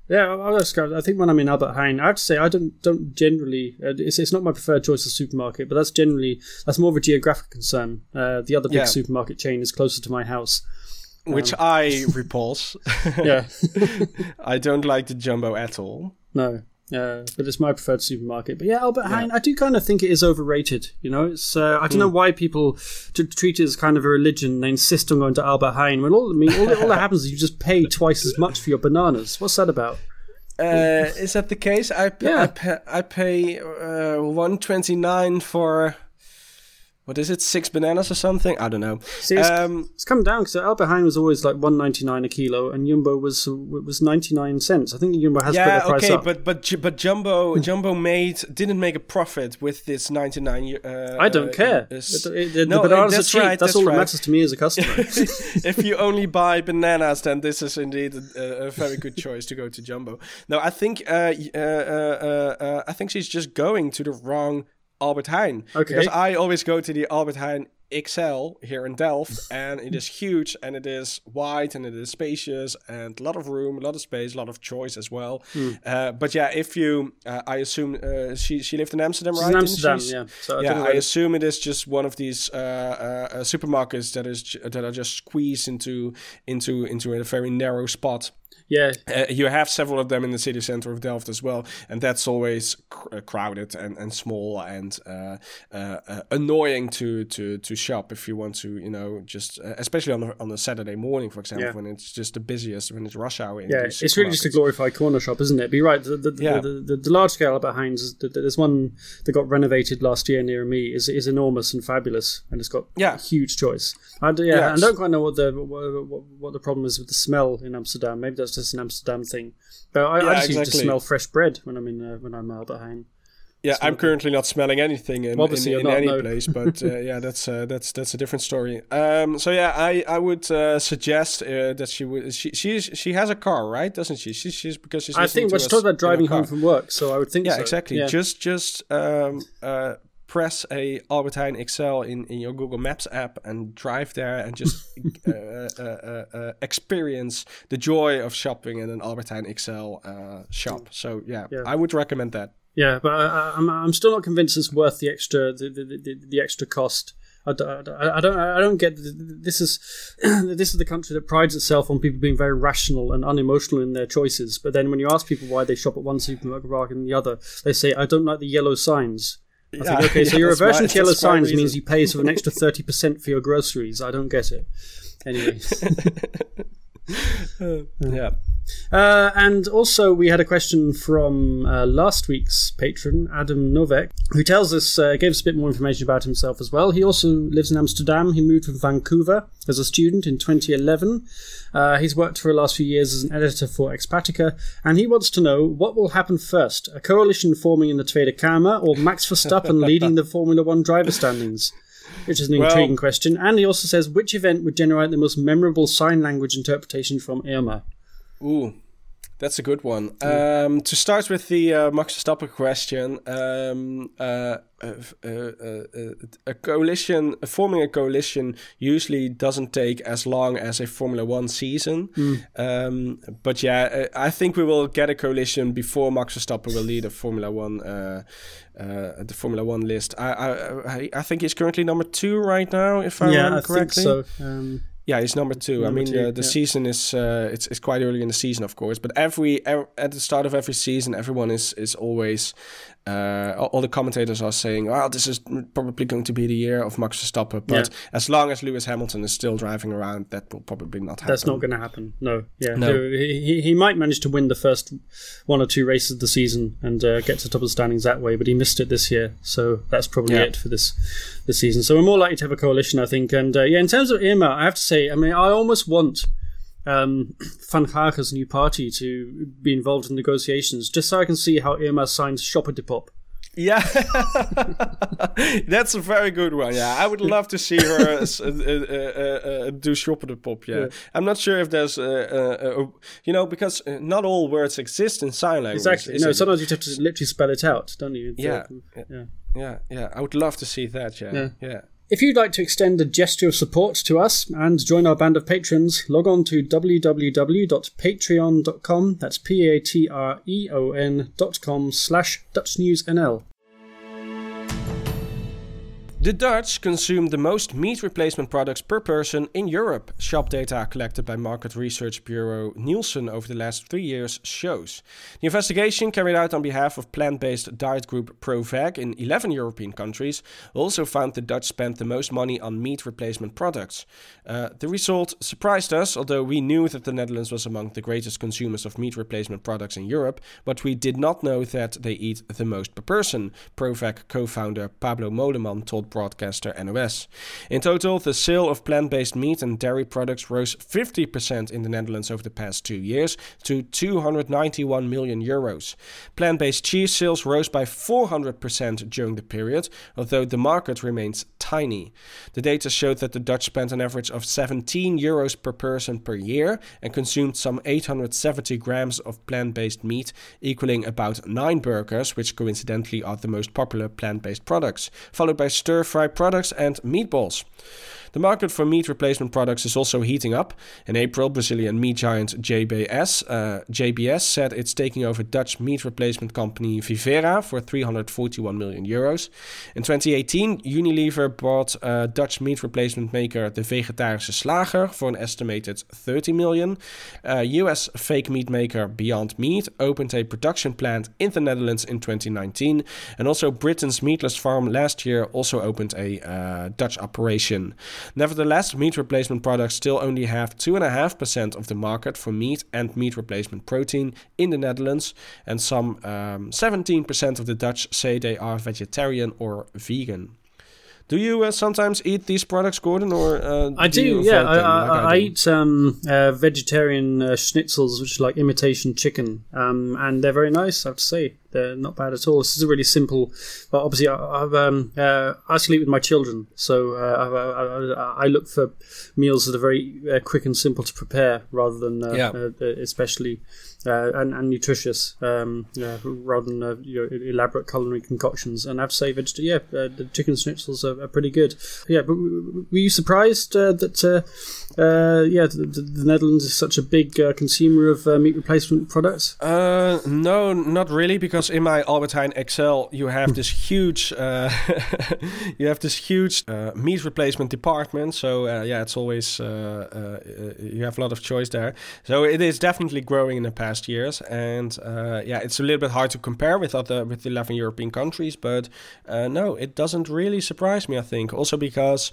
Yeah, I, I describe- I think when I'm in Albert Heijn, I have to say I don't don't generally. Uh, it's, it's not my preferred choice of supermarket, but that's generally that's more of a geographic concern. Uh, the other big Yeah. supermarket chain is closer to my house. Which I repulse. Yeah, I don't like the jumbo at all. no, uh, but it's my preferred supermarket. But yeah, Albert Heijn, I do kind of think it is overrated. You know, it's uh, I don't know why people t- treat it as kind of a religion. They insist on going to Albert Heijn when all I mean all, all that happens is you just pay twice as much for your bananas. What's that about? Uh, is that the case? I pay, Yeah. I pay, I pay uh, one twenty nine for what is it? Six bananas or something? I don't know. See, it's, Um, it's come down because Albert was always like one ninety nine a kilo, and Jumbo was was ninety nine cents. I think Jumbo has put yeah, the price okay, but but but Jumbo Jumbo made didn't make a profit with this ninety nine. Uh, I don't uh, care. uh, The, the, no, the bananas that's are cheap. right, that's, that's all that right. matters to me as a customer. if you only buy bananas, then this is indeed a, a very good choice to go to Jumbo. No, I think uh, uh, uh, uh, uh, I think she's just going to the wrong Albert Heijn. Okay. Because I always go to the Albert Heijn XL here in Delft, and it is huge, and it is wide, and it is spacious, and a lot of room, a lot of space, a lot of choice as well. Hmm. Uh, but yeah, if you, uh, I assume uh, she she lived in Amsterdam, She's right? in Amsterdam, yeah. So I yeah, don't I assume it is just one of these uh, uh, uh, supermarkets that is that are just squeezed into into into a very narrow spot. Yeah, Uh, you have several of them in the city center of Delft as well, and that's always cr- uh, crowded and, and small and uh, uh, uh, annoying to, to, to shop if you want to, you know, just uh, especially on a, on a Saturday morning, for example, Yeah. when it's just the busiest, when it's rush hour. In yeah. It's really just a glorified corner shop, isn't it? But you're right. The, the, Yeah. the, the, the large scale Albert Heijn's, is- the- the- there's one that got renovated last year near me, is is enormous and fabulous, and it's got Yeah. a huge choice. I, d- yeah, Yeah, I don't quite know what the what, what, what the problem is with the smell in Amsterdam. Maybe that's just an Amsterdam thing. But I, I Yeah, just used to smell fresh bread when I'm in uh, when I'm Albert Heijn. Yeah, I'm currently not smelling anything in, Obviously in, in not, any no. place, but uh, yeah, that's uh, that's that's a different story. Um, so yeah, I I would uh, suggest uh, that she would she she's she has a car, right? Doesn't she? She's, she's because she's. I think we're talking about driving home from work, so I would think Yeah, so. exactly. Yeah. Just just um, uh, press a Albert Heijn XL in, in your Google Maps app and drive there and just uh, uh, uh, uh, experience the joy of shopping in an Albert Heijn XL uh, shop. So yeah, Yeah. I would recommend that. Yeah, but I, I- I'm I'm still not convinced it's worth the extra the the, the, the extra cost. I don't, I don't I don't get this is this is the country that prides itself on people being very rational and unemotional in their choices. But then when you ask people why they shop at one supermarket rather than the other, they say I don't like the yellow signs. I think, okay, so your aversion my- to yellow signs means you pay sort of an extra thirty percent for your groceries. I don't get it. Anyway. Yeah. Uh, and also, we had a question from uh, last week's patron, Adam Novak, who tells us, uh, gave us a bit more information about himself as well. He also lives in Amsterdam. He moved from Vancouver as a student in 2011. Uh, he's worked for the last few years as an editor for Expatica, and he wants to know what will happen first a coalition forming in the Tweede Kamer or Max Verstappen leading the Formula One driver standings? Which is an Well- intriguing question. And he also says, which event would generate the most memorable sign language interpretation from Irma? Ooh, that's a good one. Um, to start with the uh, Max Verstappen question, um, uh, uh, uh, uh, a coalition, forming a coalition usually doesn't take as long as a Formula One season. Um, but yeah, uh, I think we will get a coalition before Max Verstappen will lead a Formula One. Uh, uh, the Formula One list. I, I I think he's currently number two right now, if I yeah, remember I think correctly. so. Yeah, he's number two. Number I mean, two, the, the yeah. season is uh, it's it's quite early in the season, of course. But every, ev at the start of every season, everyone is is always uh, all, the commentators are saying, "Well, this is probably going to be the year of Max Verstappen." But as long as Lewis Hamilton is still driving around, that will probably not happen. that's not going to happen. No, yeah, No. He, he- he might manage to win the first one or two races of the season and uh, get to the top of the standings that way, but he missed it this year, so that's probably Yeah. it for this this season. So we're more likely to have a coalition, I think. And uh, yeah, in terms of Irma, I have to say, I mean, I almost want um, Van Haga's new party to be involved in negotiations, just so I can see how Irma signs Shopper de Pop. Yeah, that's a very good one. Yeah, I would love to see her uh, uh, uh, do shop the pop. Yeah. yeah. I'm not sure if there's, a you know, because not all words exist in sign language. Exactly. No, sometimes you have to literally spell it out, don't you? Yeah. yeah. Yeah. Yeah. I would love to see that. Yeah. Yeah. yeah. If you'd like to extend a gesture of support to us and join our band of patrons, log on to www.patreon.com, that's P-A-T-R-E-O-N dot com slash DutchNewsNL. The Dutch consume the most meat replacement products per person in Europe, shop data collected by market research bureau Nielsen over the last three years shows. The investigation, carried out on behalf of plant based diet group ProVeg in 11 European countries, also found the Dutch spent the most money on meat replacement products. Uh, the result surprised us, although we knew that the Netherlands was among the greatest consumers of meat replacement products in Europe, but we did not know that they eat the most per person, ProVeg co founder Pablo Moleman told broadcaster NOS. In total, the sale of plant based meat and dairy products rose 50% in the Netherlands over the past two years to 291 million euros. Plant based cheese sales rose by 400% during the period, although the market remains tiny. The data showed that the Dutch spent an average of 17 euros per person per year and consumed some 870 grams of plant based meat, equaling about 9 burgers, which coincidentally are the most popular plant based products, followed by stir fry products and meatballs. The market for meat replacement products is also heating up. In April, Brazilian meat giant JBS, uh, JBS said it's taking over Dutch meat replacement company Vivera for 341 million euros. In 2018, Unilever bought uh, Dutch meat replacement maker De Vegetarische Slager for an estimated 30 million. Uh, US fake meat maker Beyond Meat opened a production plant in the Netherlands in 2019. And also Britain's Meatless Farm last year also opened a uh, Dutch operation. Nevertheless, meat replacement products still only have 2.5% of the market for meat and meat replacement protein in the Netherlands, and some um, 17% of the Dutch say they are vegetarian or vegan. Do you uh, sometimes eat these products, Gordon, or uh, I do? do yeah, I, I, like I, I, eat um, uh, vegetarian uh, schnitzels, which are like imitation chicken, um, and they're very nice. I have to say, they're not bad at all. This is a really simple. But obviously, I, have um, uh, I sleep with my children, so uh, I, look for meals that are very quick and simple to prepare, rather than yeah. especially uh, and, and nutritious um, yeah, rather than uh, you know, elaborate culinary concoctions. And I to say, veget- yeah, uh, the chicken schnitzels are, are, pretty good. Yeah, but were you surprised uh, that uh, uh, yeah the, the, Netherlands is such a big consumer of meat replacement products? no, not really, because in my Albert Heijn XL you have this huge you have this huge meat replacement department. So yeah, it's always you have a lot of choice there. So it is definitely growing in the past years, and uh, yeah, it's a little bit hard to compare with other with the eleven European countries, but uh, no, it doesn't really surprise me. I think also because.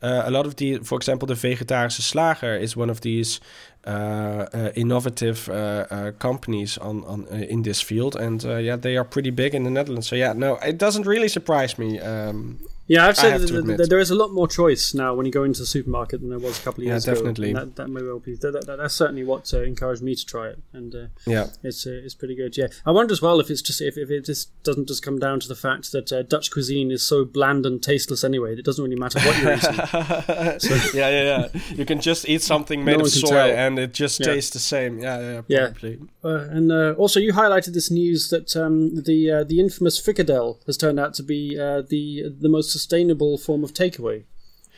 Uh, a lot of the, for example, the vegetarische slager is one of these uh, uh, Uh, uh, innovative uh, uh, companies on, on in this field, and yeah, they are pretty big in the Netherlands. So yeah, no, it doesn't really surprise me. Um, yeah, I've said that there is a lot more choice now when you go into the supermarket than there was a couple of years yeah, definitely. ago. That, that may well be. That, that, that's certainly what uh, encouraged me to try it, and uh, yeah, it's uh, it's pretty good. Yeah, I wonder as well if it's just if, if it just doesn't just come down to the fact that uh, Dutch cuisine is so bland and tasteless anyway. That it doesn't really matter what you're eating. so, yeah, yeah, yeah. You can just eat something made no of soy tell. and it just yeah. tastes the same. Yeah, yeah, probably. Yeah. Uh, and uh, also, you highlighted this news that um, the the infamous frikandel has turned out to be the the most sustainable form of takeaway.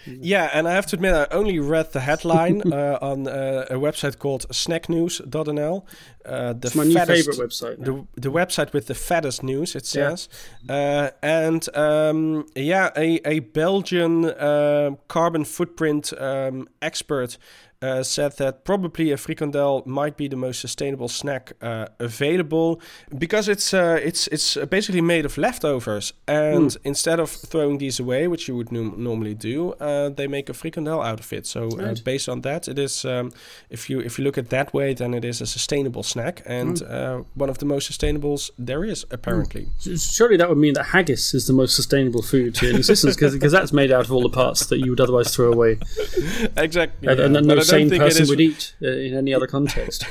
Yeah, and I have to admit, I only read the headline uh, on uh, a website called snacknews.nl. Uh, the it's my fattest, new favorite website. The, the website with the fattest news, it says. Yeah. Uh, and um, yeah, a, a Belgian uh, carbon footprint um, expert uh, said that probably a frikandel might be the most sustainable snack uh, available because it's uh, it's it's basically made of leftovers, and mm. instead of throwing these away, which you would normally do, uh, they make a frikandel out of it. So uh, right. based on that, it is um, if you if you look at that way, then it is a sustainable snack and mm. one of the most sustainables there is apparently. Mm. Surely that would mean that haggis is the most sustainable food in existence because that's made out of all the parts that you would otherwise throw away. exactly. And, and no sane think person would eat uh, in any other context.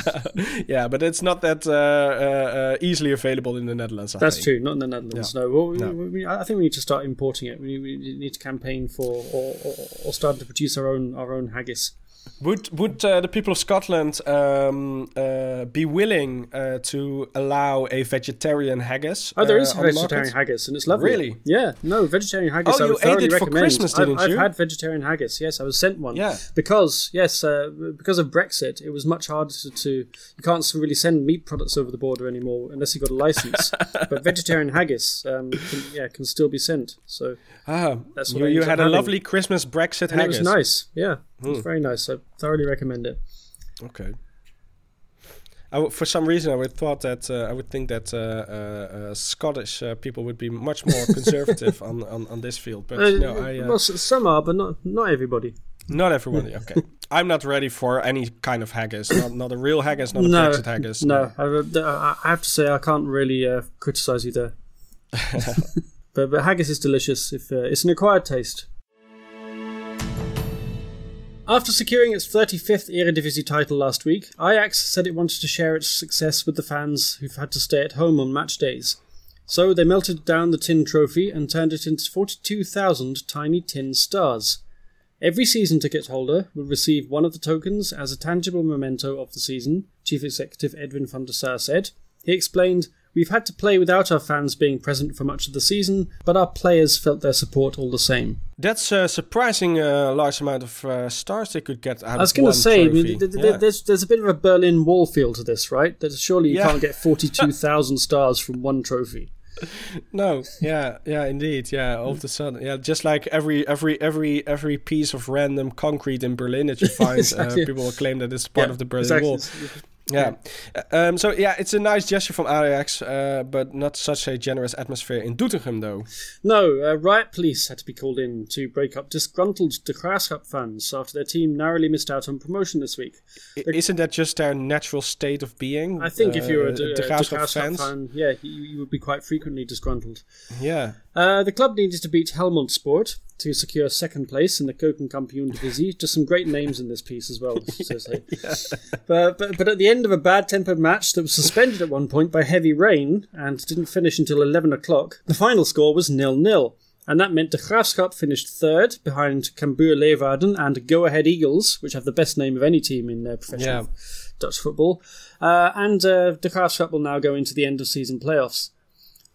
yeah, but it's not that uh, uh, easily available in the Netherlands. I That's think. true. Not in the Netherlands. Yeah. No. Well, we, No. we- we- I think we need to start importing it. We, we need to campaign for or, or, or start to produce our own our own haggis. Would would uh, the people of Scotland um, uh, be willing uh, to allow a vegetarian haggis? Oh, there is uh, is vegetarian haggis, and it's lovely. Really? Yeah. No, vegetarian haggis. Oh, I you ate it for recommend. Christmas, didn't I've you? had vegetarian haggis. Yes, I was sent one. Yeah. Because yes, uh, because of Brexit, it was much harder to, to. You can't really send meat products over the border anymore unless you got a license. but vegetarian haggis, um, can, yeah, can still be sent. So Ah, That's what you, you had a having. lovely Christmas Brexit and haggis. it was nice. Yeah, Hmm. was very nice. I thoroughly recommend it. Okay. I w- for some reason, I would thought that uh, I would think that uh, uh, uh, Scottish uh, people would be much more conservative on, on, on this field, but Uh, no, I, uh, well, some are, but not not everybody. not everybody. Okay, I'm not ready for any kind of haggis. Not, not a real haggis, not a No, Brexit haggis. No, I, I I have to say I can't really uh, criticize you there. but, but haggis is delicious. If uh, it's an acquired taste. After securing its 35th Eredivisie title last week, Ajax said it wanted to share its success with the fans who've had to stay at home on match days. So they melted down the tin trophy and turned it into 42,000 tiny tin stars. Every season ticket holder will receive one of the tokens as a tangible memento of the season, Chief Executive Edwin van der Sar said. He explained, We've had to play without our fans being present for much of the season, but our players felt their support all the same. That's a surprising uh, large amount of uh, stars they could get out I was going to say, I mean, th- th- Yeah. there's, there's a bit of a Berlin Wall feel to this, right? That surely you Yeah. can't get 42,000 stars from one trophy. No, yeah, yeah, indeed, yeah. All of a sudden, yeah, just like every every every every piece of random concrete in Berlin that you find, Exactly. uh, people will claim that it's part Yeah, of the Berlin exactly. Wall. Yeah. Uh, Um, so yeah, it's a nice gesture from Ajax, uh, but not such a generous atmosphere in Doetinchem, though. No, uh, riot police had to be called in to break up disgruntled De Graafschap fans after their team narrowly missed out on promotion this week. I- Isn't that just their natural state of being? I think if you're a uh, De, De De Graafschap fans? fan, yeah, you, you would be quite frequently disgruntled. Yeah. Uh, the club needed to beat Helmond Sport to secure second place in the Keukenkampioen Divisie. Just some great names in this piece as well, says he. But, but, but at the end of a bad tempered match that was suspended at one point by heavy rain and didn't finish until 11 o'clock, the final score was nil nil. And that meant De Graafschap finished third behind Cambuur Leeuwarden and Go Ahead Eagles, which have the best name of any team in uh, professional Yeah. Dutch football. Uh, and uh, De Graafschap will now go into the end of season playoffs.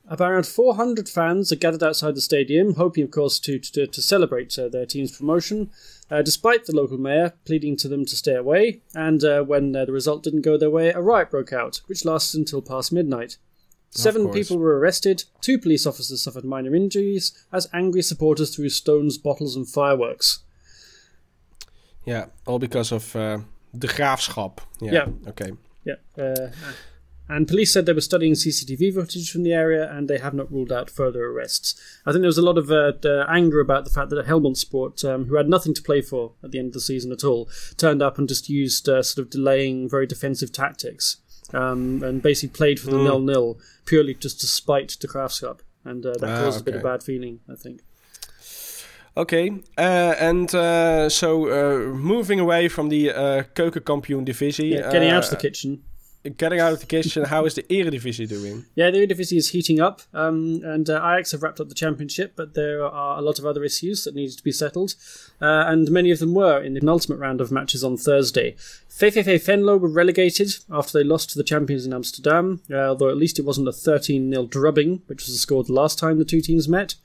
About around 400 fans are gathered outside the stadium, hoping, of course, to to, to celebrate uh, their team's promotion, uh, despite the local mayor pleading to them to stay away. And uh, when uh, the result didn't go their way, a riot broke out, which lasted until past midnight. Seven people were arrested, two police officers suffered minor injuries, as angry supporters threw stones, bottles, and fireworks. Yeah, all because of uh, De Graafschap. Yeah. Yeah. Okay. Yeah. Uh, and police said they were studying CCTV footage from the area and they have not ruled out further arrests. I think there was a lot of uh, uh, anger about the fact that Helmond Sport, um, who had nothing to play for at the end of the season at all, turned up and just used uh, sort of delaying, very defensive tactics um, and basically played for the nil nil purely just to spite the Graafschap. And uh, that Ah, caused a bit of bad feeling, I think. Okay, uh, and uh, so uh, moving away from the uh, Keukenkampioen divisie, Yeah, getting out of uh, the kitchen. Getting out of the kitchen, how is the Eredivisie doing? Yeah, the Eredivisie is heating up, um, and uh, Ajax have wrapped up the championship, but there are a lot of other issues that needed to be settled, uh, and many of them were in the penultimate round of matches on Thursday. VVV Venlo were relegated after they lost to the champions in Amsterdam, uh, although at least it wasn't a 13 0 drubbing, which was the score the last time the two teams met.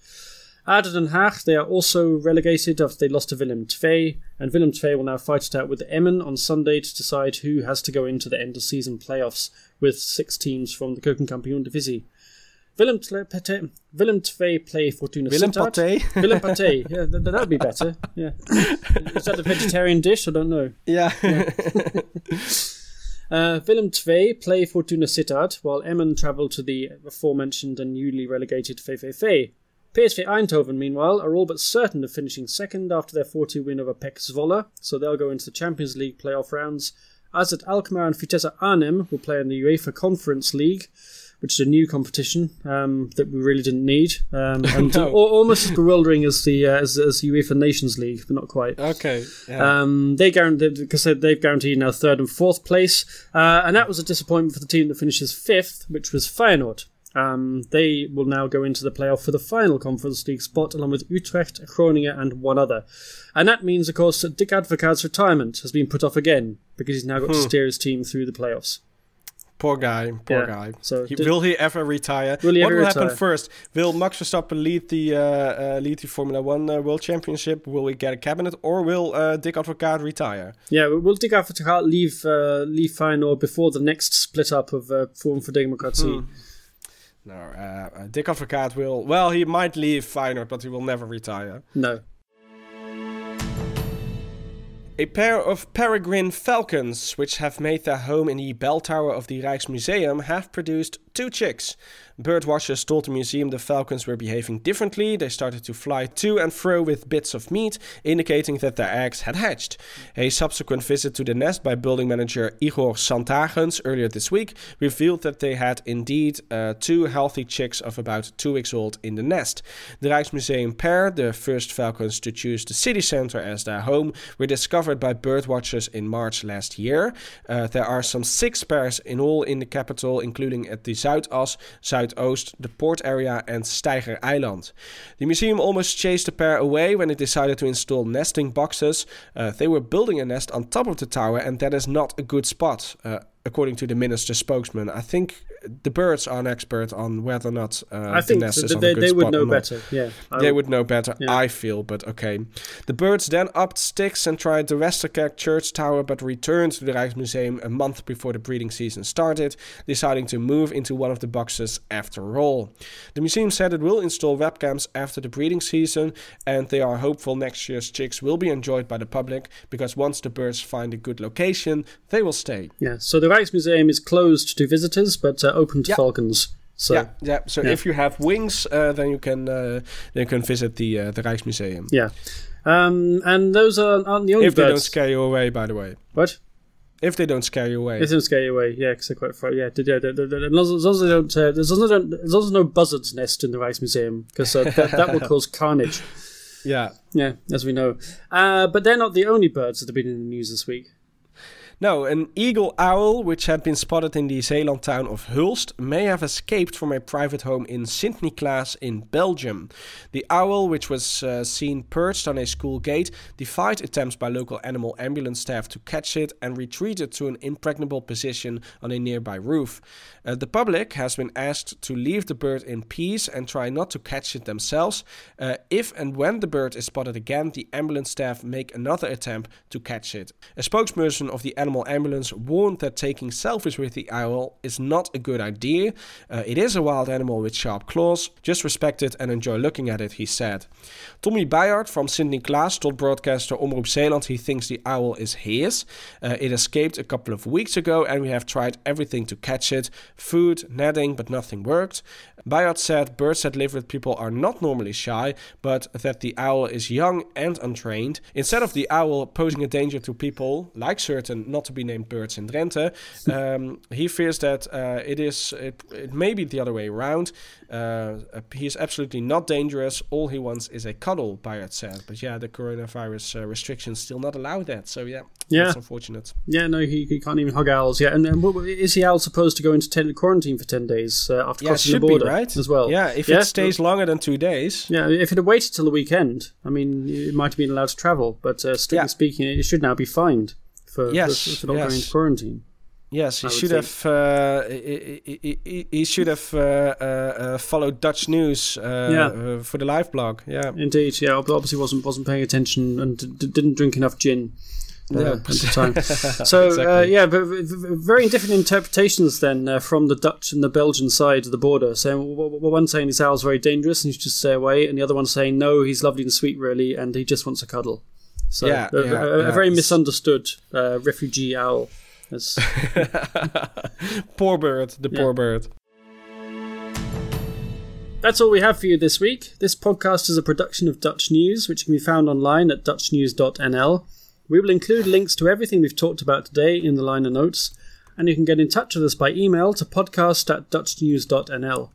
ADO Den Haag, they are also relegated after they lost to Willem II, and Willem II will now fight it out with Emmen on Sunday to decide who has to go into the end of season playoffs with six teams from the Keukenkampioen Divisie. Willem Pate- Willem II play Fortuna Willem Sittard. Paté? Willem Pate, yeah, that would be better. Yeah, is that a vegetarian dish? I don't know. Yeah. Uh, Willem II play Fortuna Sittard, while Emmen travel to the aforementioned and newly relegated VVV. PSV Eindhoven, meanwhile, are all but certain of finishing second after their 4 2 win over PEC Zwolle, so they'll go into the Champions League playoff rounds. AZ Alkmaar and Vitesse Arnhem will play in the UEFA Conference League, which is a new competition um, that we really didn't need, um, and no. almost as bewildering as the uh, as, as UEFA Nations League, but not quite. Okay. Yeah. Um, they guaranteed because they've guaranteed now third and fourth place, uh, and that was a disappointment for the team that finishes fifth, which was Feyenoord. Um, they will now go into the playoff for the final Conference League spot, along with Utrecht, Groningen, and one other. And that means, of course, that Dick Advocaat's retirement has been put off again because he's now got hmm. to steer his team through the playoffs. Poor guy, poor yeah. guy. So he, will he ever retire? Will he what will retire? happen first? Will Max Verstappen lead the uh, uh, lead the Formula One uh, World Championship? Will we get a cabinet, or will uh, Dick Advocaat retire? Yeah, will Dick Advocaat leave uh, leave Feyenoord before the next split up of uh, Forum for Democracy? Hmm. No, uh, Dick Advocaat will. Well, he might leave Feyenoord, but he will never retire. No. A pair of peregrine falcons, which have made their home in the bell tower of the Rijksmuseum, have produced two chicks. Bird watchers told the museum the falcons were behaving differently. They started to fly to and fro with bits of meat, indicating that their eggs had hatched. A subsequent visit to the nest by building manager Igor Santagens earlier this week revealed that they had indeed uh, two healthy chicks of about two weeks old in the nest. The Rijksmuseum pair, the first falcons to choose the city center as their home, were discovered by bird watchers in March last year. Uh, there are some six pairs in all in the capital, including at the Zuidas, Zuid Zuidoost, the port area, and Steiger Eiland. The museum almost chased the pair away when it decided to install nesting boxes. Uh, they were building a nest on top of the tower, and that is not a good spot. Uh, according to the minister spokesman. I think the birds are an expert on whether or not uh, I think the nest is they, they would know better. Yeah, they would know better. Yeah. I feel, but okay. The birds then upped sticks and tried the Westerkerk church tower, but returned to the Rijksmuseum a month before the breeding season started, deciding to move into one of the boxes after all. The museum said it will install webcams after the breeding season, and they are hopeful next year's chicks will be enjoyed by the public because once the birds find a good location, they will stay. Yeah. So the Rijksmuseum is closed to visitors, but uh, open to falcons. So, yeah, yeah. So yeah. if you have wings, uh, then you can uh, then you can visit the uh, the Rijksmuseum. Yeah, um, and those are, aren't the only if birds. they don't scare you away, by the way. What? If they don't scare you away. If they don't scare you away, yeah, because they're quite far. Yeah, yeah, as long as they don't, uh, long as, don't, as long as no buzzard's nest in the Rijksmuseum, because uh, that, that will cause carnage. Yeah, yeah, as we know. Uh, but they're not the only birds that have been in the news this week. No, an eagle owl, which had been spotted in the Zeeland town of Hulst, may have escaped from a private home in Sint Niklaas in Belgium. The owl, which was uh, seen perched on a school gate, defied attempts by local animal ambulance staff to catch it and retreated to an impregnable position on a nearby roof. Uh, the public has been asked to leave the bird in peace and try not to catch it themselves. Uh, if and when the bird is spotted again, the ambulance staff make another attempt to catch it. A spokesperson of the animal animal ambulance warned that taking selfies with the owl is not a good idea. Uh, it is a wild animal with sharp claws. Just respect it and enjoy looking at it, he said. Tommy Bayard from Sint Niklaas told broadcaster Omroep Zeeland he thinks the owl is his. Uh, it escaped a couple of weeks ago and we have tried everything to catch it food, netting, but nothing worked. Bayard said birds that live with people are not normally shy, but that the owl is young and untrained. Instead of the owl posing a danger to people, like certain not to be named birds in Drenthe, um, he fears that uh, it is it, it may be the other way around. Uh, he is absolutely not dangerous. All he wants is a cuddle, Bayard said. But yeah, the coronavirus uh, restrictions still not allow that. So yeah, yeah, that's unfortunate. Yeah, no, he, he can't even hug owls. Yeah, and, and is the owl supposed to go into ten, quarantine for ten days uh, after yeah, crossing the border? Be, right? As well. Yeah, if yeah. it stays longer than two days. Yeah, if it had waited till the weekend, I mean, it might have been allowed to travel. But uh, strictly yeah. speaking, it should now be fined for, yes, for, for not yes. going quarantine. Yes, he should have. Uh, he, he, he, should have uh, uh, uh followed Dutch news uh, yeah. Uh, for the live blog. Yeah, indeed. Yeah, obviously wasn't wasn't paying attention and didn't drink enough gin. Uh, at the time. So exactly. yeah, but very different interpretations then from the Dutch and the Belgian side of the border. So one saying this owl's very dangerous and you should just stay away, and the other one saying no, he's lovely and sweet really, and he just wants a cuddle. So yeah, a, yeah, a, a yeah. very misunderstood refugee owl. poor bird, the yeah. poor bird. That's all we have for you this week. This podcast is a production of Dutch News, which can be found online at dutchnews.nl. We will include links to everything we've talked about today in the liner notes. and you can get in touch with us by email to podcast at dutchnews.nl.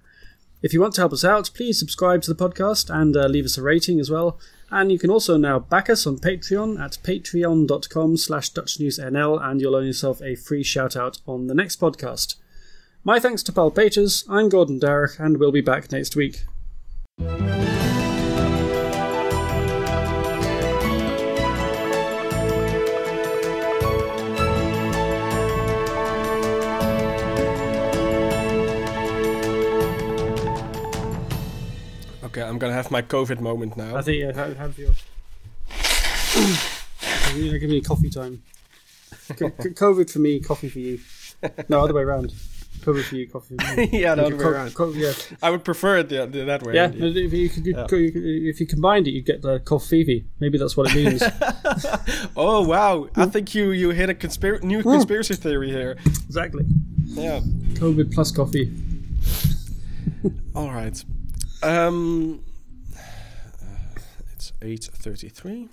If you want to help us out, please subscribe to the podcast and uh, leave us a rating as well. And you can also now back us on Patreon at patreon.com slash dutchnewsnl and you'll earn yourself a free shout out on the next podcast. My thanks to Paul Peters, I'm Gordon Darroch and we'll be back next week. Okay, I'm gonna have my COVID moment now. I think, yeah, how, how do you feel? give me coffee time. C- c- COVID for me, coffee for you. No, other way around. COVID for you, coffee for me. yeah, the other way Co- around. co- yeah, I would prefer it the, the, that way. yeah. indeed. If you, could, Yeah. if you combined it, you'd get the coffee. Maybe that's what it means. Oh wow! I hmm. think you you hit a conspir- new hmm. conspiracy theory here. exactly. Yeah. COVID plus coffee. All right. Um, it's eight thirty-three.